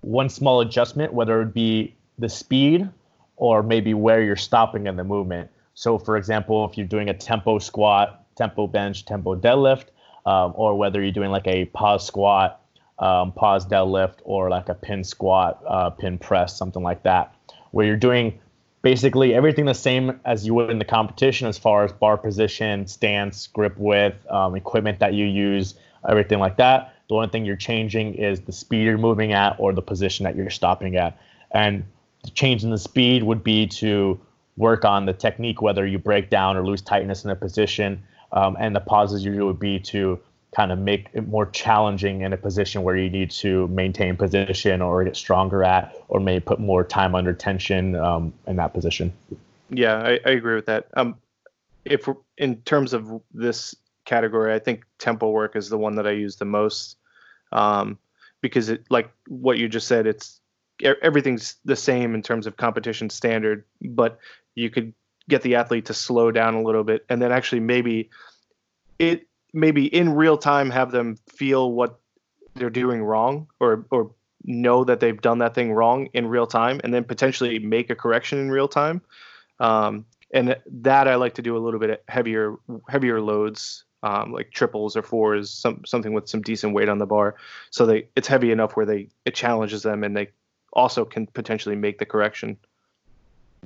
one small adjustment, whether it be the speed or maybe where you're stopping in the movement. So, for example, if you're doing a tempo squat, tempo bench, tempo deadlift, um, or whether you're doing like a pause squat, um, pause deadlift or like a pin squat, uh, pin press, something like that, where you're doing basically everything the same as you would in the competition as far as bar position, stance, grip width, um, equipment that you use, everything like that. The only thing you're changing is the speed you're moving at or the position that you're stopping at. And the change in the speed would be to work on the technique, whether you break down or lose tightness in a position. Um, and the pauses usually would be to kind of make it more challenging in a position where you need to maintain position or get stronger at, or maybe put more time under tension um, in that position. Yeah, I, I agree with that. Um, if in terms of this category, I think tempo work is the one that I use the most, um, because it like what you just said, it's everything's the same in terms of competition standard, but you could get the athlete to slow down a little bit, and then actually maybe it maybe in real time have them feel what they're doing wrong or or know that they've done that thing wrong in real time and then potentially make a correction in real time. Um, and that i like to do a little bit heavier heavier loads um, like triples or fours some something with some decent weight on the bar. So they it's heavy enough where they it challenges them and they also can potentially make the correction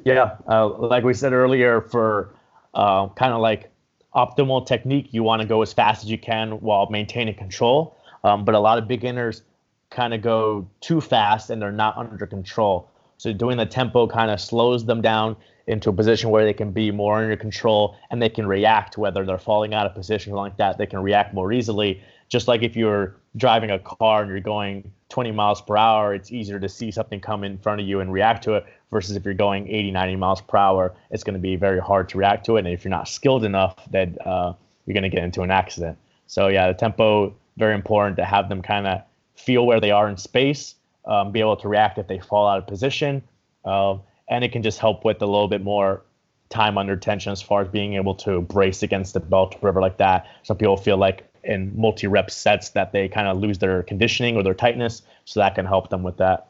yeah uh, like we said earlier for uh, kind of like optimal technique, you want to go as fast as you can while maintaining control. Um, but a lot of beginners kind of go too fast and they're not under control. So doing the tempo kind of slows them down into a position where they can be more under control and they can react whether they're falling out of position like that. They can react more easily. Just like if you're driving a car and you're going 20 miles per hour, it's easier to see something come in front of you and react to it versus if you're going 80, 90 miles per hour, it's going to be very hard to react to it. And if you're not skilled enough, then uh, you're going to get into an accident. So yeah, the tempo very important to have them kind of feel where they are in space, um, be able to react if they fall out of position, uh, and it can just help with a little bit more time under tension as far as being able to brace against the belt river like that. Some people feel like in multi rep sets that they kind of lose their conditioning or their tightness. So that can help them with that.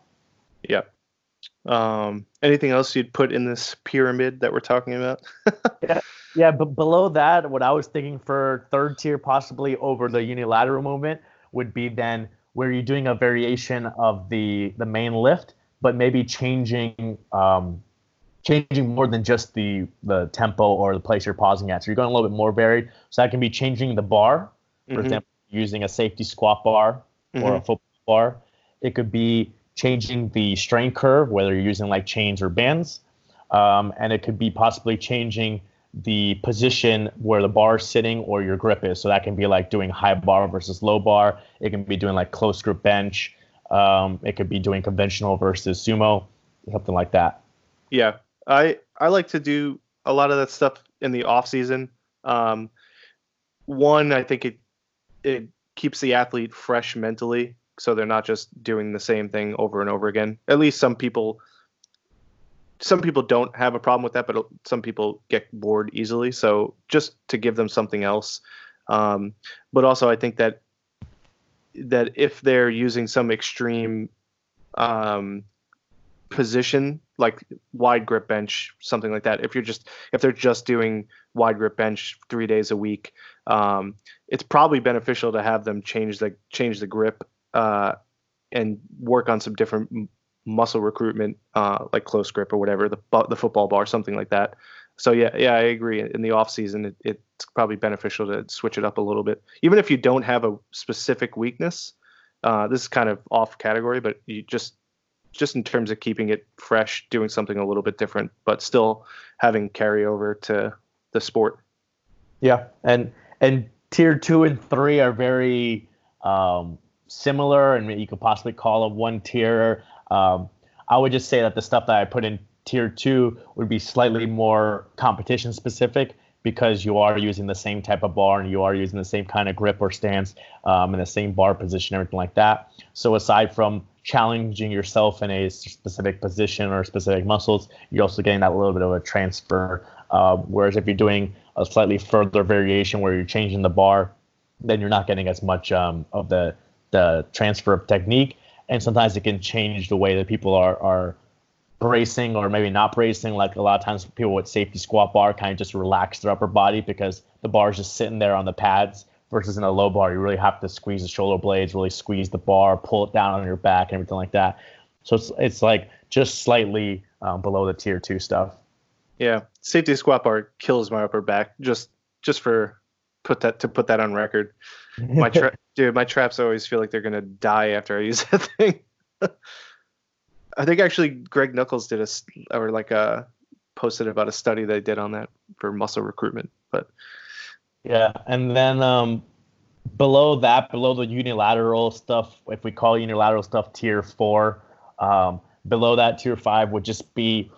Yeah. Um, anything else you'd put in this pyramid that we're talking about? yeah, yeah, but below that, what I was thinking for third tier, possibly over the unilateral movement, would be then where you're doing a variation of the the main lift, but maybe changing um, changing more than just the the tempo or the place you're pausing at. So you're going a little bit more varied. So that can be changing the bar for mm-hmm. example, using a safety squat bar mm-hmm. or a football bar. It could be changing the strain curve, whether you're using like chains or bands. Um, and it could be possibly changing the position where the bar is sitting or your grip is. So that can be like doing high bar versus low bar. It can be doing like close grip bench. Um, it could be doing conventional versus sumo, something like that. Yeah, I I like to do a lot of that stuff in the off season. Um, one, I think it it keeps the athlete fresh mentally so they're not just doing the same thing over and over again. At least some people some people don't have a problem with that but some people get bored easily. So just to give them something else um, but also i think that that if they're using some extreme um, position like wide grip bench something like that if you're just if they're just doing wide grip bench three days a week um, it's probably beneficial to have them change the change the grip uh, and work on some different muscle recruitment, uh, like close grip or whatever, the the football bar, something like that. So yeah, yeah, I agree. In the off season, it, it's probably beneficial to switch it up a little bit, even if you don't have a specific weakness. Uh, this is kind of off category, but you just just in terms of keeping it fresh, doing something a little bit different, but still having carryover to the sport. Yeah, and and tier two and three are very um, similar, and you could possibly call them one tier. Um, I would just say that the stuff that I put in tier two would be slightly more competition specific because you are using the same type of bar and you are using the same kind of grip or stance um, and the same bar position, everything like that. So aside from challenging yourself in a specific position or specific muscles, you're also getting that little bit of a transfer. Uh, whereas if you're doing a slightly further variation where you're changing the bar, then you're not getting as much um, of the the transfer of technique. And sometimes it can change the way that people are are bracing or maybe not bracing. Like a lot of times, people with safety squat bar kind of just relax their upper body because the bar is just sitting there on the pads versus in a low bar, you really have to squeeze the shoulder blades, really squeeze the bar, pull it down on your back, and everything like that. So it's it's like just slightly um, below the tier two stuff. Yeah, safety squat bar kills my upper back. Just just for put that to put that on record. My tra- dude, my traps always feel like they're gonna die after I use that thing. I think actually Greg Nuckols did a or like a posted about a study they did on that for muscle recruitment. But yeah, and then um, below that, below the unilateral stuff, if we call unilateral stuff tier four, um, below that tier five would just be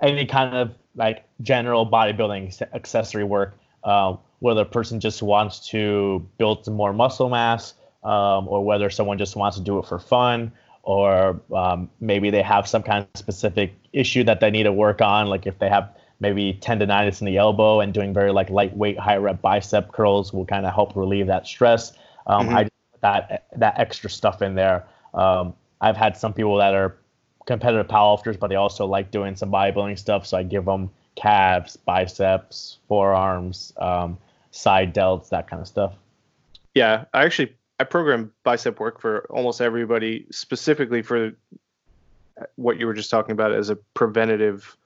any kind of like general bodybuilding accessory work, uh, whether a person just wants to build some more muscle mass, um, or whether someone just wants to do it for fun, or um, maybe they have some kind of specific issue that they need to work on, like if they have maybe tendonitis in the elbow and doing very like lightweight high rep bicep curls will kind of help relieve that stress. Um, mm-hmm. I put that that extra stuff in there. Um, I've had some people that are competitive powerlifters, but they also like doing some bodybuilding stuff, so I give them calves, biceps, forearms, um, side delts, that kind of stuff. Yeah, I actually I program bicep work for almost everybody, specifically for what you were just talking about as a preventative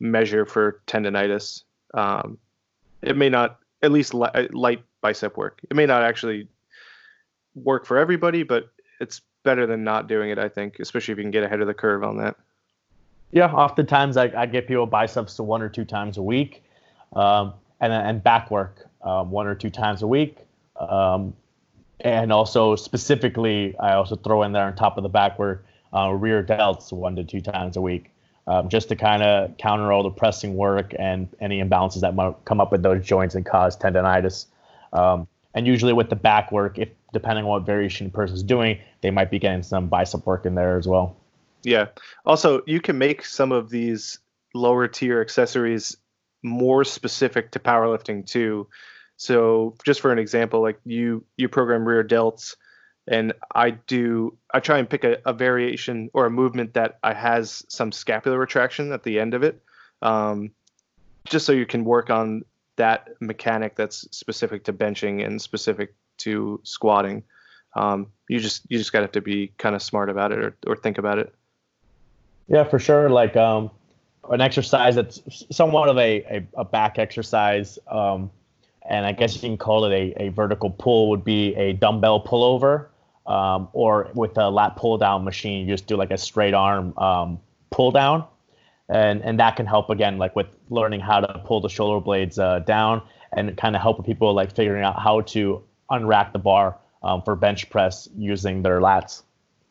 measure for tendonitis. Um, it may not, at least li- light bicep work. It may not actually work for everybody, but it's better than not doing it. I think, especially if you can get ahead of the curve on that. Yeah, oftentimes I, I get people biceps to one or two times a week, um, and and back work um, one or two times a week. Um, and also specifically, I also throw in there on top of the backward uh, rear delts one to two times a week, um, just to kind of counter all the pressing work and any imbalances that might come up with those joints and cause tendonitis. Um, and usually with the back work, if depending on what variation the person's doing, they might be getting some bicep work in there as well. Yeah. Also, you can make some of these lower tier accessories more specific to powerlifting too. So just for an example, like you you program rear delts, and I do I try and pick a, a variation or a movement that I has some scapular retraction at the end of it, um, just so you can work on that mechanic that's specific to benching and specific to squatting. Um, you just you just gotta have to be kind of smart about it or, or think about it. Yeah, for sure. Like um, an exercise that's somewhat of a, a, a back exercise. Um, and I guess you can call it a, a vertical pull would be a dumbbell pullover, um, or with a lat pull down machine, you just do like a straight arm um, pull down, and and that can help again like with learning how to pull the shoulder blades uh, down and kind of help people like figuring out how to unrack the bar um, for bench press using their lats.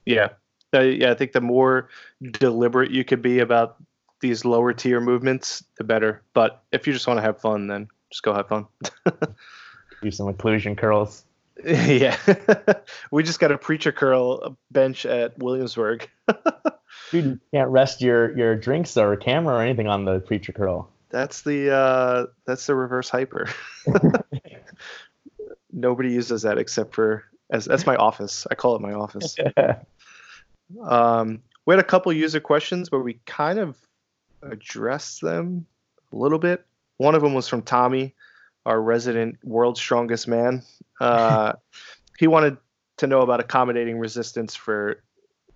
Yeah, uh, yeah, I think the more deliberate you could be about these lower tier movements, the better. But if you just want to have fun, then just go have fun. Do some occlusion curls. yeah, we just got a preacher curl bench at Williamsburg. Dude, you can't rest your your drinks or camera or anything on the preacher curl. That's the uh, that's the reverse hyper. Nobody uses that except for as that's my office. I call it my office. um, we had a couple user questions, but we kind of addressed them a little bit. One of them was from Tommy, our resident world's strongest man. Uh, he wanted to know about accommodating resistance for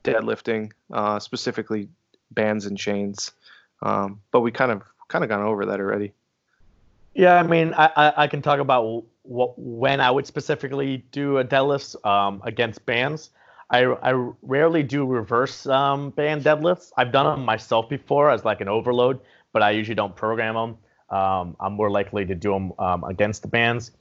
deadlifting, uh, specifically bands and chains. Um, but we kind of kind of gone over that already. Yeah, I mean, I, I, I can talk about when I would specifically do a deadlift um, against bands. I, I rarely do reverse um, band deadlifts. I've done them myself before as like an overload, but I usually don't program them um, I'm more likely to do them um, against the bands.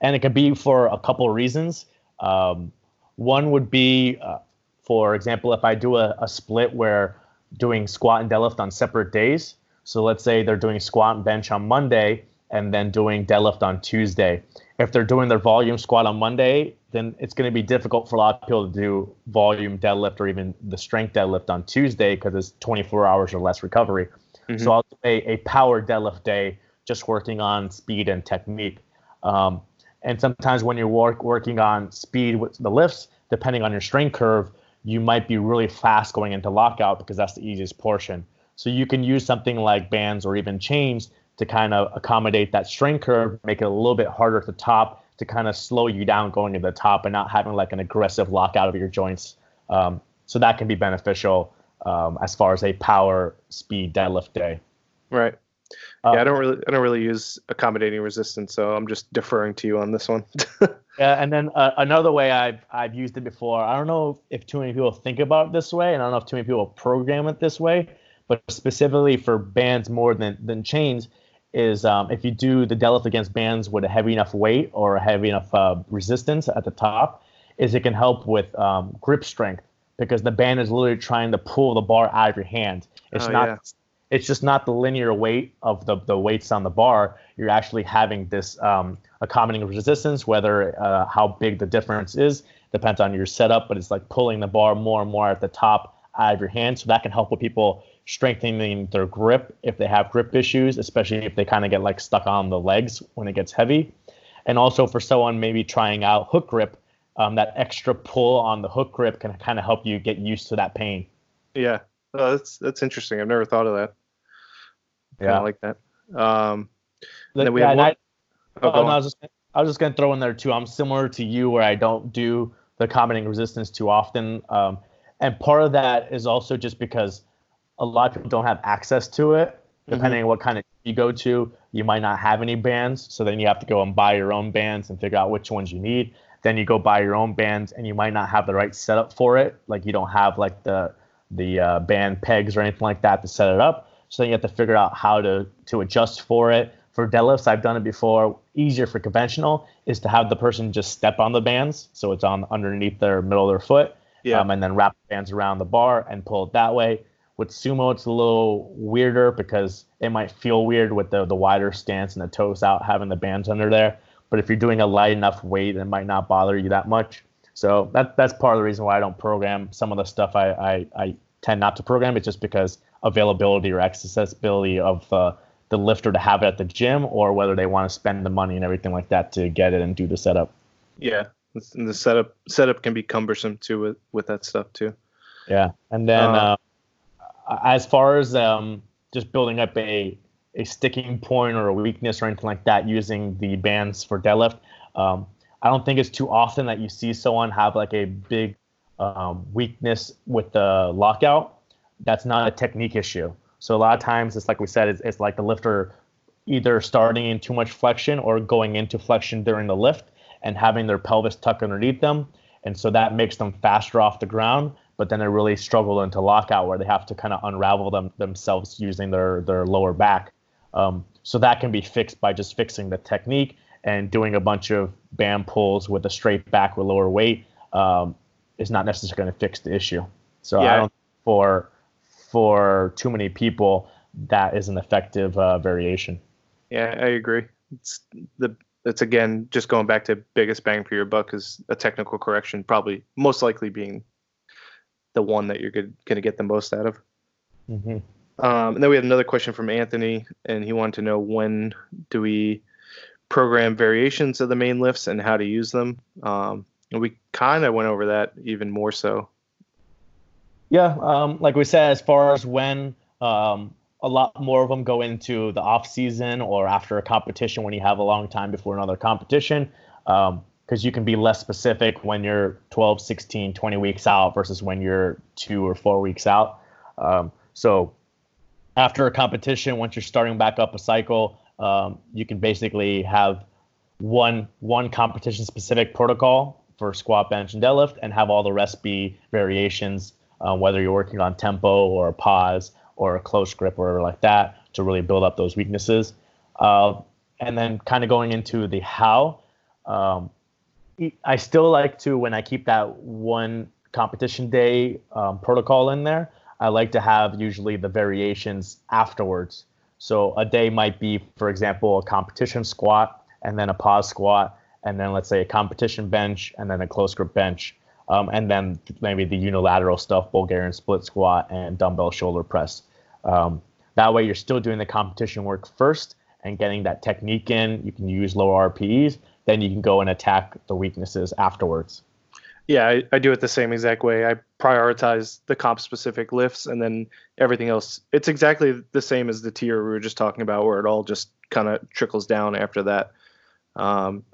And it can be for a couple reasons. Um, one would be, uh, for example, if I do a, a, split where doing squat and deadlift on separate days. So let's say they're doing squat and bench on Monday and then doing deadlift on Tuesday. If they're doing their volume squat on Monday, then it's going to be difficult for a lot of people to do volume deadlift or even the strength deadlift on Tuesday because it's 24 hours or less recovery. Mm-hmm. So I'll do a, a power deadlift day, just working on speed and technique. Um, and sometimes when you're work, working on speed with the lifts, depending on your strength curve, you might be really fast going into lockout because that's the easiest portion. So you can use something like bands or even chains to kind of accommodate that strength curve, make it a little bit harder at the top to kind of slow you down going to the top and not having like an aggressive lockout of your joints. Um, so that can be beneficial um, as far as a power speed deadlift day. Right. Uh, yeah, I don't really, I don't really use accommodating resistance, so I'm just deferring to you on this one. yeah, and then uh, another way I've I've used it before. I don't know if too many people think about it this way, and I don't know if too many people program it this way, but specifically for bands more than than chains, is um, if you do the deadlift against bands with a heavy enough weight or a heavy enough uh, resistance at the top, is it can help with um, grip strength because the band is literally trying to pull the bar out of your hand. It's oh, not. Yeah. It's just not the linear weight of the, the weights on the bar. You're actually having this um, accommodating resistance, whether uh, how big the difference is depends on your setup, but it's like pulling the bar more and more at the top out of your hand. So that can help with people strengthening their grip if they have grip issues, especially if they kind of get like stuck on the legs when it gets heavy. And also for someone maybe trying out hook grip, um, that extra pull on the hook grip can kind of help you get used to that pain. Yeah, oh, that's that's interesting. I've never thought of that. Yeah, I like that. Um, then we yeah, have one... I, oh, oh, no, I was just I was just gonna throw in there too. I'm similar to you where I don't do the accommodating resistance too often, um, and part of that is also just because a lot of people don't have access to it. Depending mm-hmm. on what kind of you go to, you might not have any bands, so then you have to go and buy your own bands and figure out which ones you need. Then you go buy your own bands, and you might not have the right setup for it. Like you don't have like the the uh, band pegs or anything like that to set it up. So then you have to figure out how to to adjust for it. For deadlifts, I've done it before. Easier for conventional is to have the person just step on the bands, so it's on underneath their middle of their foot, yeah. um, and then wrap the bands around the bar and pull it that way. With sumo, it's a little weirder because it might feel weird with the the wider stance and the toes out, having the bands under there. But if you're doing a light enough weight, it might not bother you that much. So that that's part of the reason why I don't program some of the stuff I I, I tend not to program. It's just because availability or accessibility of uh, the lifter to have it at the gym, or whether they want to spend the money and everything like that to get it and do the setup. Yeah, and the setup setup can be cumbersome too with with that stuff too. Yeah, and then uh, uh, as far as um, just building up a a sticking point or a weakness or anything like that using the bands for deadlift, um, I don't think it's too often that you see someone have like a big um, weakness with the lockout. That's not a technique issue. So a lot of times it's like we said, it's, it's like the lifter either starting in too much flexion or going into flexion during the lift and having their pelvis tucked underneath them. And so that makes them faster off the ground, but then they really struggle into lockout where they have to kind of unravel them themselves using their, their lower back. Um, so that can be fixed by just fixing the technique and doing a bunch of band pulls with a straight back with lower weight um, is not necessarily going to fix the issue. So yeah. I don't for for too many people that is an effective uh, variation. Yeah, I agree. It's the it's again just going back to biggest bang for your buck is a technical correction probably most likely being the one that you're going to get the most out of. Mm-hmm. Um, and then we had another question from Anthony, and he wanted to know when do we program variations of the main lifts and how to use them. Um, and we kind of went over that even more so. Yeah, um, like we said, as far as when um, a lot more of them go into the off season or after a competition when you have a long time before another competition, because you can be less specific when you're 12, 16, 20 weeks out versus when you're two or four weeks out. Um, so after a competition, once you're starting back up a cycle, um, you can basically have one one competition specific protocol for squat, bench, and deadlift, and have all the rest be variations, uh, whether you're working on tempo or a pause or a close grip or whatever like that, to really build up those weaknesses. Uh, and then kind of going into the how, um, I still like to when I keep that one competition day um, protocol in there. I like to have usually the variations afterwards. So a day might be, for example, a competition squat and then a pause squat and then let's say a competition bench and then a close grip bench. Um, and then maybe the unilateral stuff, Bulgarian split squat and dumbbell shoulder press. Um, that way, you're still doing the competition work first and getting that technique in. You can use lower RPEs, then you can go and attack the weaknesses afterwards. Yeah, I, I do it the same exact way. I prioritize the comp specific lifts and then everything else. It's exactly the same as the tier we were just talking about, where it all just kind of trickles down after that. Um,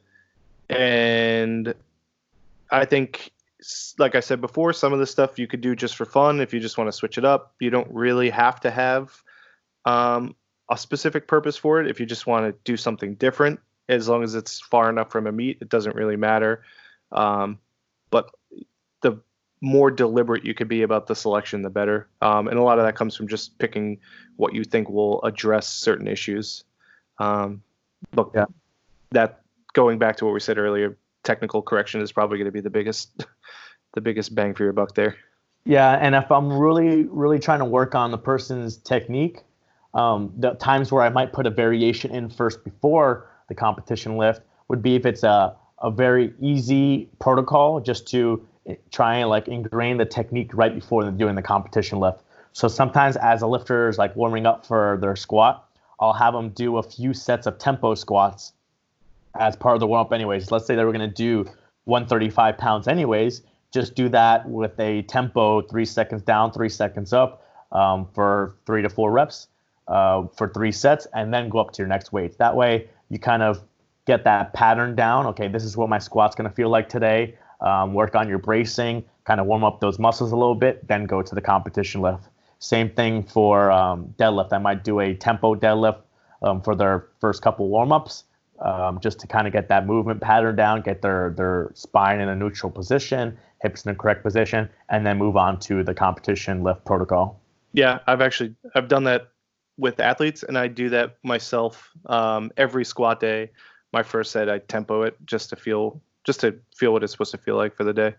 And I think, like I said before, some of the stuff you could do just for fun if you just want to switch it up. You don't really have to have um, a specific purpose for it. If you just want to do something different, as long as it's far enough from a meet, it doesn't really matter. Um, but the more deliberate you could be about the selection, the better. Um, and a lot of that comes from just picking what you think will address certain issues. Um, but yeah. that going back to what we said earlier, technical correction is probably going to be the biggest, the biggest bang for your buck there. Yeah, and if I'm really, really trying to work on the person's technique, um, the times where I might put a variation in first before the competition lift would be if it's a, a very easy protocol just to try and like ingrain the technique right before doing the competition lift. So sometimes as a lifter is like warming up for their squat, I'll have them do a few sets of tempo squats as part of the warm up anyways. Let's say they were going to do 135 pounds anyways, just do that with a tempo three seconds down, three seconds up um, for three to four reps uh, for three sets, and then go up to your next weight. That way, you kind of get that pattern down. Okay, this is what my squat's going to feel like today. Um, work on your bracing, kind of warm up those muscles a little bit, then go to the competition lift. Same thing for um, deadlift. I might do a tempo deadlift um, for their first couple warm ups. Um, just to kind of get that movement pattern down, get their their spine in a neutral position, hips in the correct position, and then move on to the competition lift protocol. Yeah, I've actually I've done that with athletes, and I do that myself um, every squat day. My first set, I tempo it just to feel just to feel what it's supposed to feel like for the day.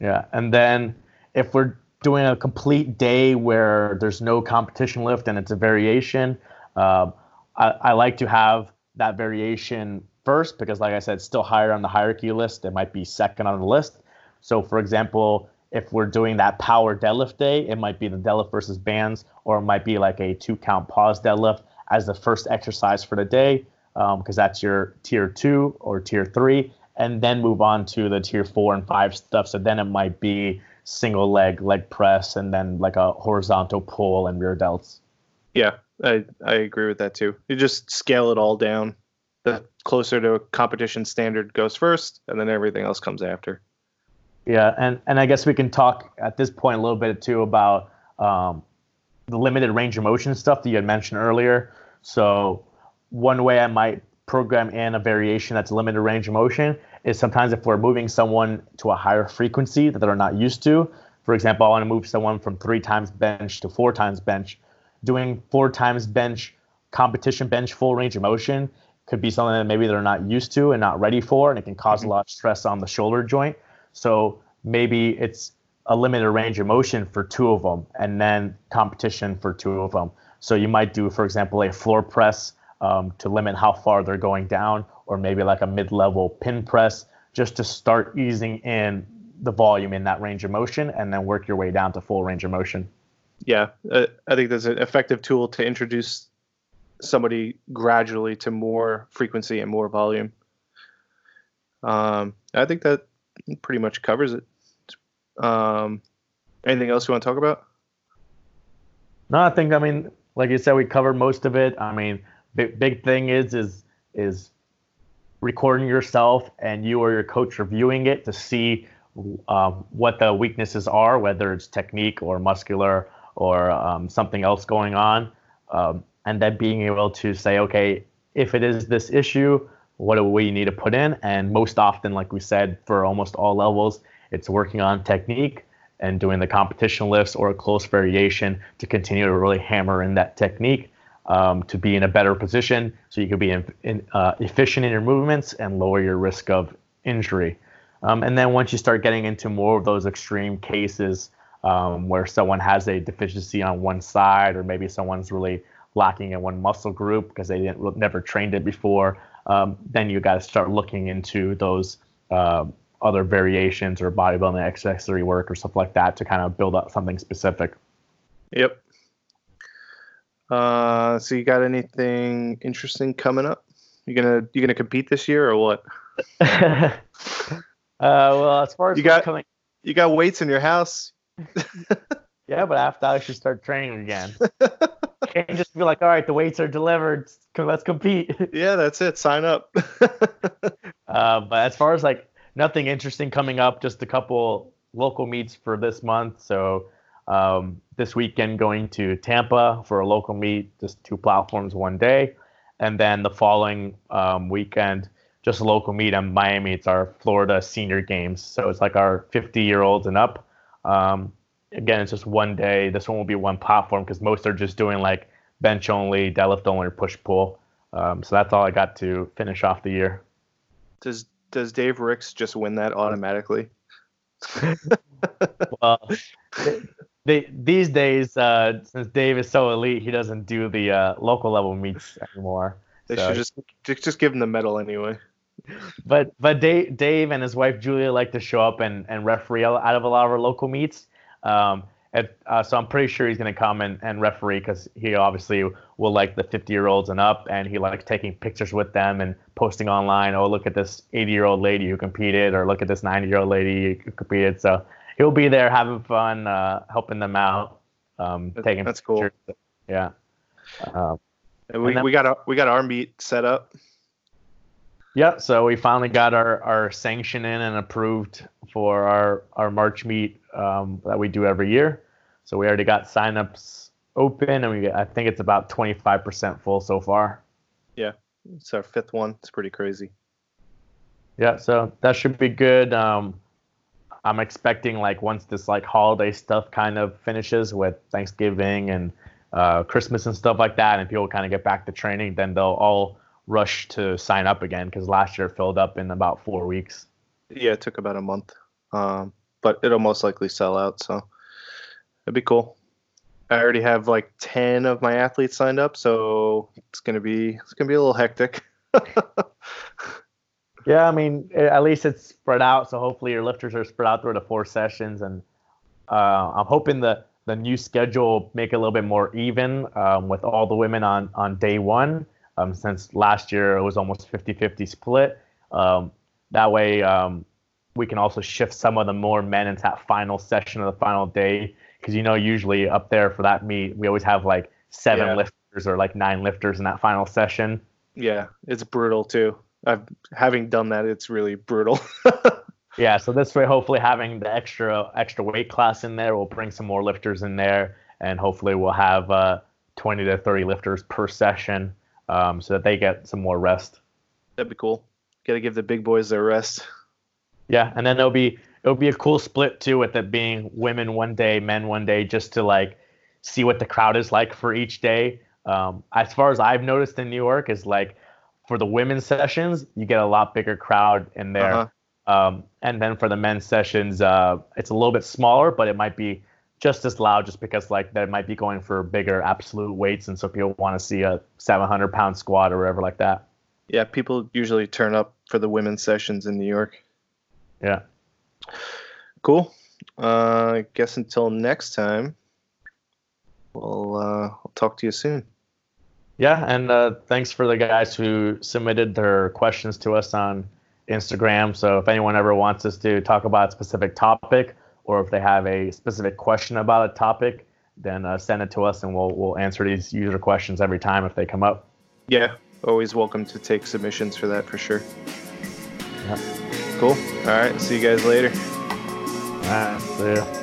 Yeah, and then if we're doing a complete day where there's no competition lift and it's a variation, uh, I, I, like to have that variation first because, like I said, still higher on the hierarchy list. It might be second on the list. So, for example, if we're doing that power deadlift day, it might be the deadlift versus bands, or it might be like a two count pause deadlift as the first exercise for the day, because um, that's your tier two or tier three, and then move on to the tier four and five stuff. So then it might be single leg leg press, and then like a horizontal pull and rear delts. Yeah, I I agree with that too. You just scale it all down. The closer to a competition standard goes first, and then everything else comes after. Yeah, and and I guess we can talk at this point a little bit too about um, the limited range of motion stuff that you had mentioned earlier. So one way I might program in a variation that's limited range of motion is sometimes if we're moving someone to a higher frequency that they're not used to. For example, I want to move someone from three times bench to four times bench. Doing four times bench competition bench full range of motion could be something that maybe they're not used to and not ready for, and it can because mm-hmm. a lot of stress on the shoulder joint. So maybe it's a limited range of motion for two of them and then competition for two of them. So you might do, for example, a floor press um, to limit how far they're going down, or maybe like a mid level pin press just to start easing in the volume in that range of motion and then work your way down to full range of motion. Yeah, uh, I think that's an effective tool to introduce somebody gradually to more frequency and more volume. Um, I think that pretty much covers it. Um, anything else you want to talk about? No, I think I mean, like you said, we covered most of it. I mean, big big thing is is is recording yourself and you or your coach reviewing it to see um, what the weaknesses are, whether it's technique or muscular or um, something else going on, um, and then being able to say, okay, if it is this issue, what do we need to put in? And most often, like we said, for almost all levels, it's working on technique and doing the competition lifts or a close variation to continue to really hammer in that technique um, to be in a better position so you can be in, in, uh, efficient in your movements and lower your risk of injury. Um, and then once you start getting into more of those extreme cases um, where someone has a deficiency on one side or maybe someone's really lacking in one muscle group because they didn't never trained it before, um, then you got to start looking into those uh, other variations or bodybuilding accessory work or stuff like that to kind of build up something specific. Yep. Uh, so you got anything interesting coming up? You gonna you gonna compete this year or what? uh, well, as far as you got coming, you got weights in your house. Yeah, but after I should start training again. Can't just be like, all right, the weights are delivered. Let's compete. Yeah, that's it. Sign up. uh, but as far as like nothing interesting coming up, just a couple local meets for this month. So um, this weekend going to Tampa for a local meet, just two platforms one day, and then the following um, weekend just a local meet in Miami. It's our Florida Senior Games, so it's like our 50 year olds and up. Um, again, it's just one day. This one will be one platform because most are just doing like bench only, deadlift only, or push pull. Um, so that's all I got to finish off the year. Does Does Dave Ricks just win that automatically? well, they, these days, uh, since Dave is so elite, he doesn't do the uh, local level meets anymore. They so should just just give him the medal anyway but but Dave, Dave and his wife Julia like to show up and, and referee out of a lot of our local meets. Um, and, uh, so I'm pretty sure he's going to come and, and referee because he obviously will like the 50 year olds and up, and he likes taking pictures with them and posting online. Oh, look at this 80 year old lady who competed, or look at this 90 year old lady who competed. So he'll be there having fun, uh, helping them out, um, taking that's pictures. cool. Yeah. Um, we, then, we got our, we got our meet set up. Yeah, so we finally got our, our sanction in and approved for our, our March meet um, that we do every year. So we already got signups open, and we get, I think it's about 25% full so far. Yeah, it's our fifth one. It's pretty crazy. Yeah, so that should be good. Um, I'm expecting like once this like holiday stuff kind of finishes with Thanksgiving and uh, Christmas and stuff like that, and people kind of get back to training, then they'll all rush to sign up again because last year filled up in about four weeks. Yeah, it took about a month, um, but it'll most likely sell out. So it'd be cool. I already have like ten of my athletes signed up, so it's gonna be it's gonna be a little hectic. yeah, I mean, at least it's spread out, so hopefully your lifters are spread out through the four sessions, and uh, I'm hoping the the new schedule make it a little bit more even um, with all the women on on day one um, since last year it was almost 50-50 split. Um, that way um, we can also shift some of the more men into that final session of the final day because you know usually up there for that meet we always have like seven yeah. lifters or like nine lifters in that final session. Yeah, it's brutal too. I've having done that, it's really brutal. yeah, so this way, hopefully having the extra extra weight class in there will bring some more lifters in there, and hopefully we'll have uh, 20 to 30 lifters per session um, so that they get some more rest. That'd be cool. Got to give the big boys their rest. Yeah, and then it'll be it'll be a cool split too, with it being women one day, men one day, just to like see what the crowd is like for each day. Um, as far as I've noticed in New York, is like for the women's sessions, you get a lot bigger crowd in there. Uh-huh. Um, and then for the men's sessions, uh, it's a little bit smaller, but it might be just as loud just because like they might be going for bigger absolute weights and so people want to see a 700 pound squat or whatever like that yeah people usually turn up for the women's sessions in new york yeah cool uh, i guess until next time we'll uh, i'll talk to you soon yeah and uh, thanks for the guys who submitted their questions to us on instagram so if anyone ever wants us to talk about a specific topic or if they have a specific question about a topic, then uh, send it to us and we'll we'll answer these user questions every time if they come up. Yeah, always welcome to take submissions for that for sure. Yeah. Cool. All right. See you guys later. All right. See you.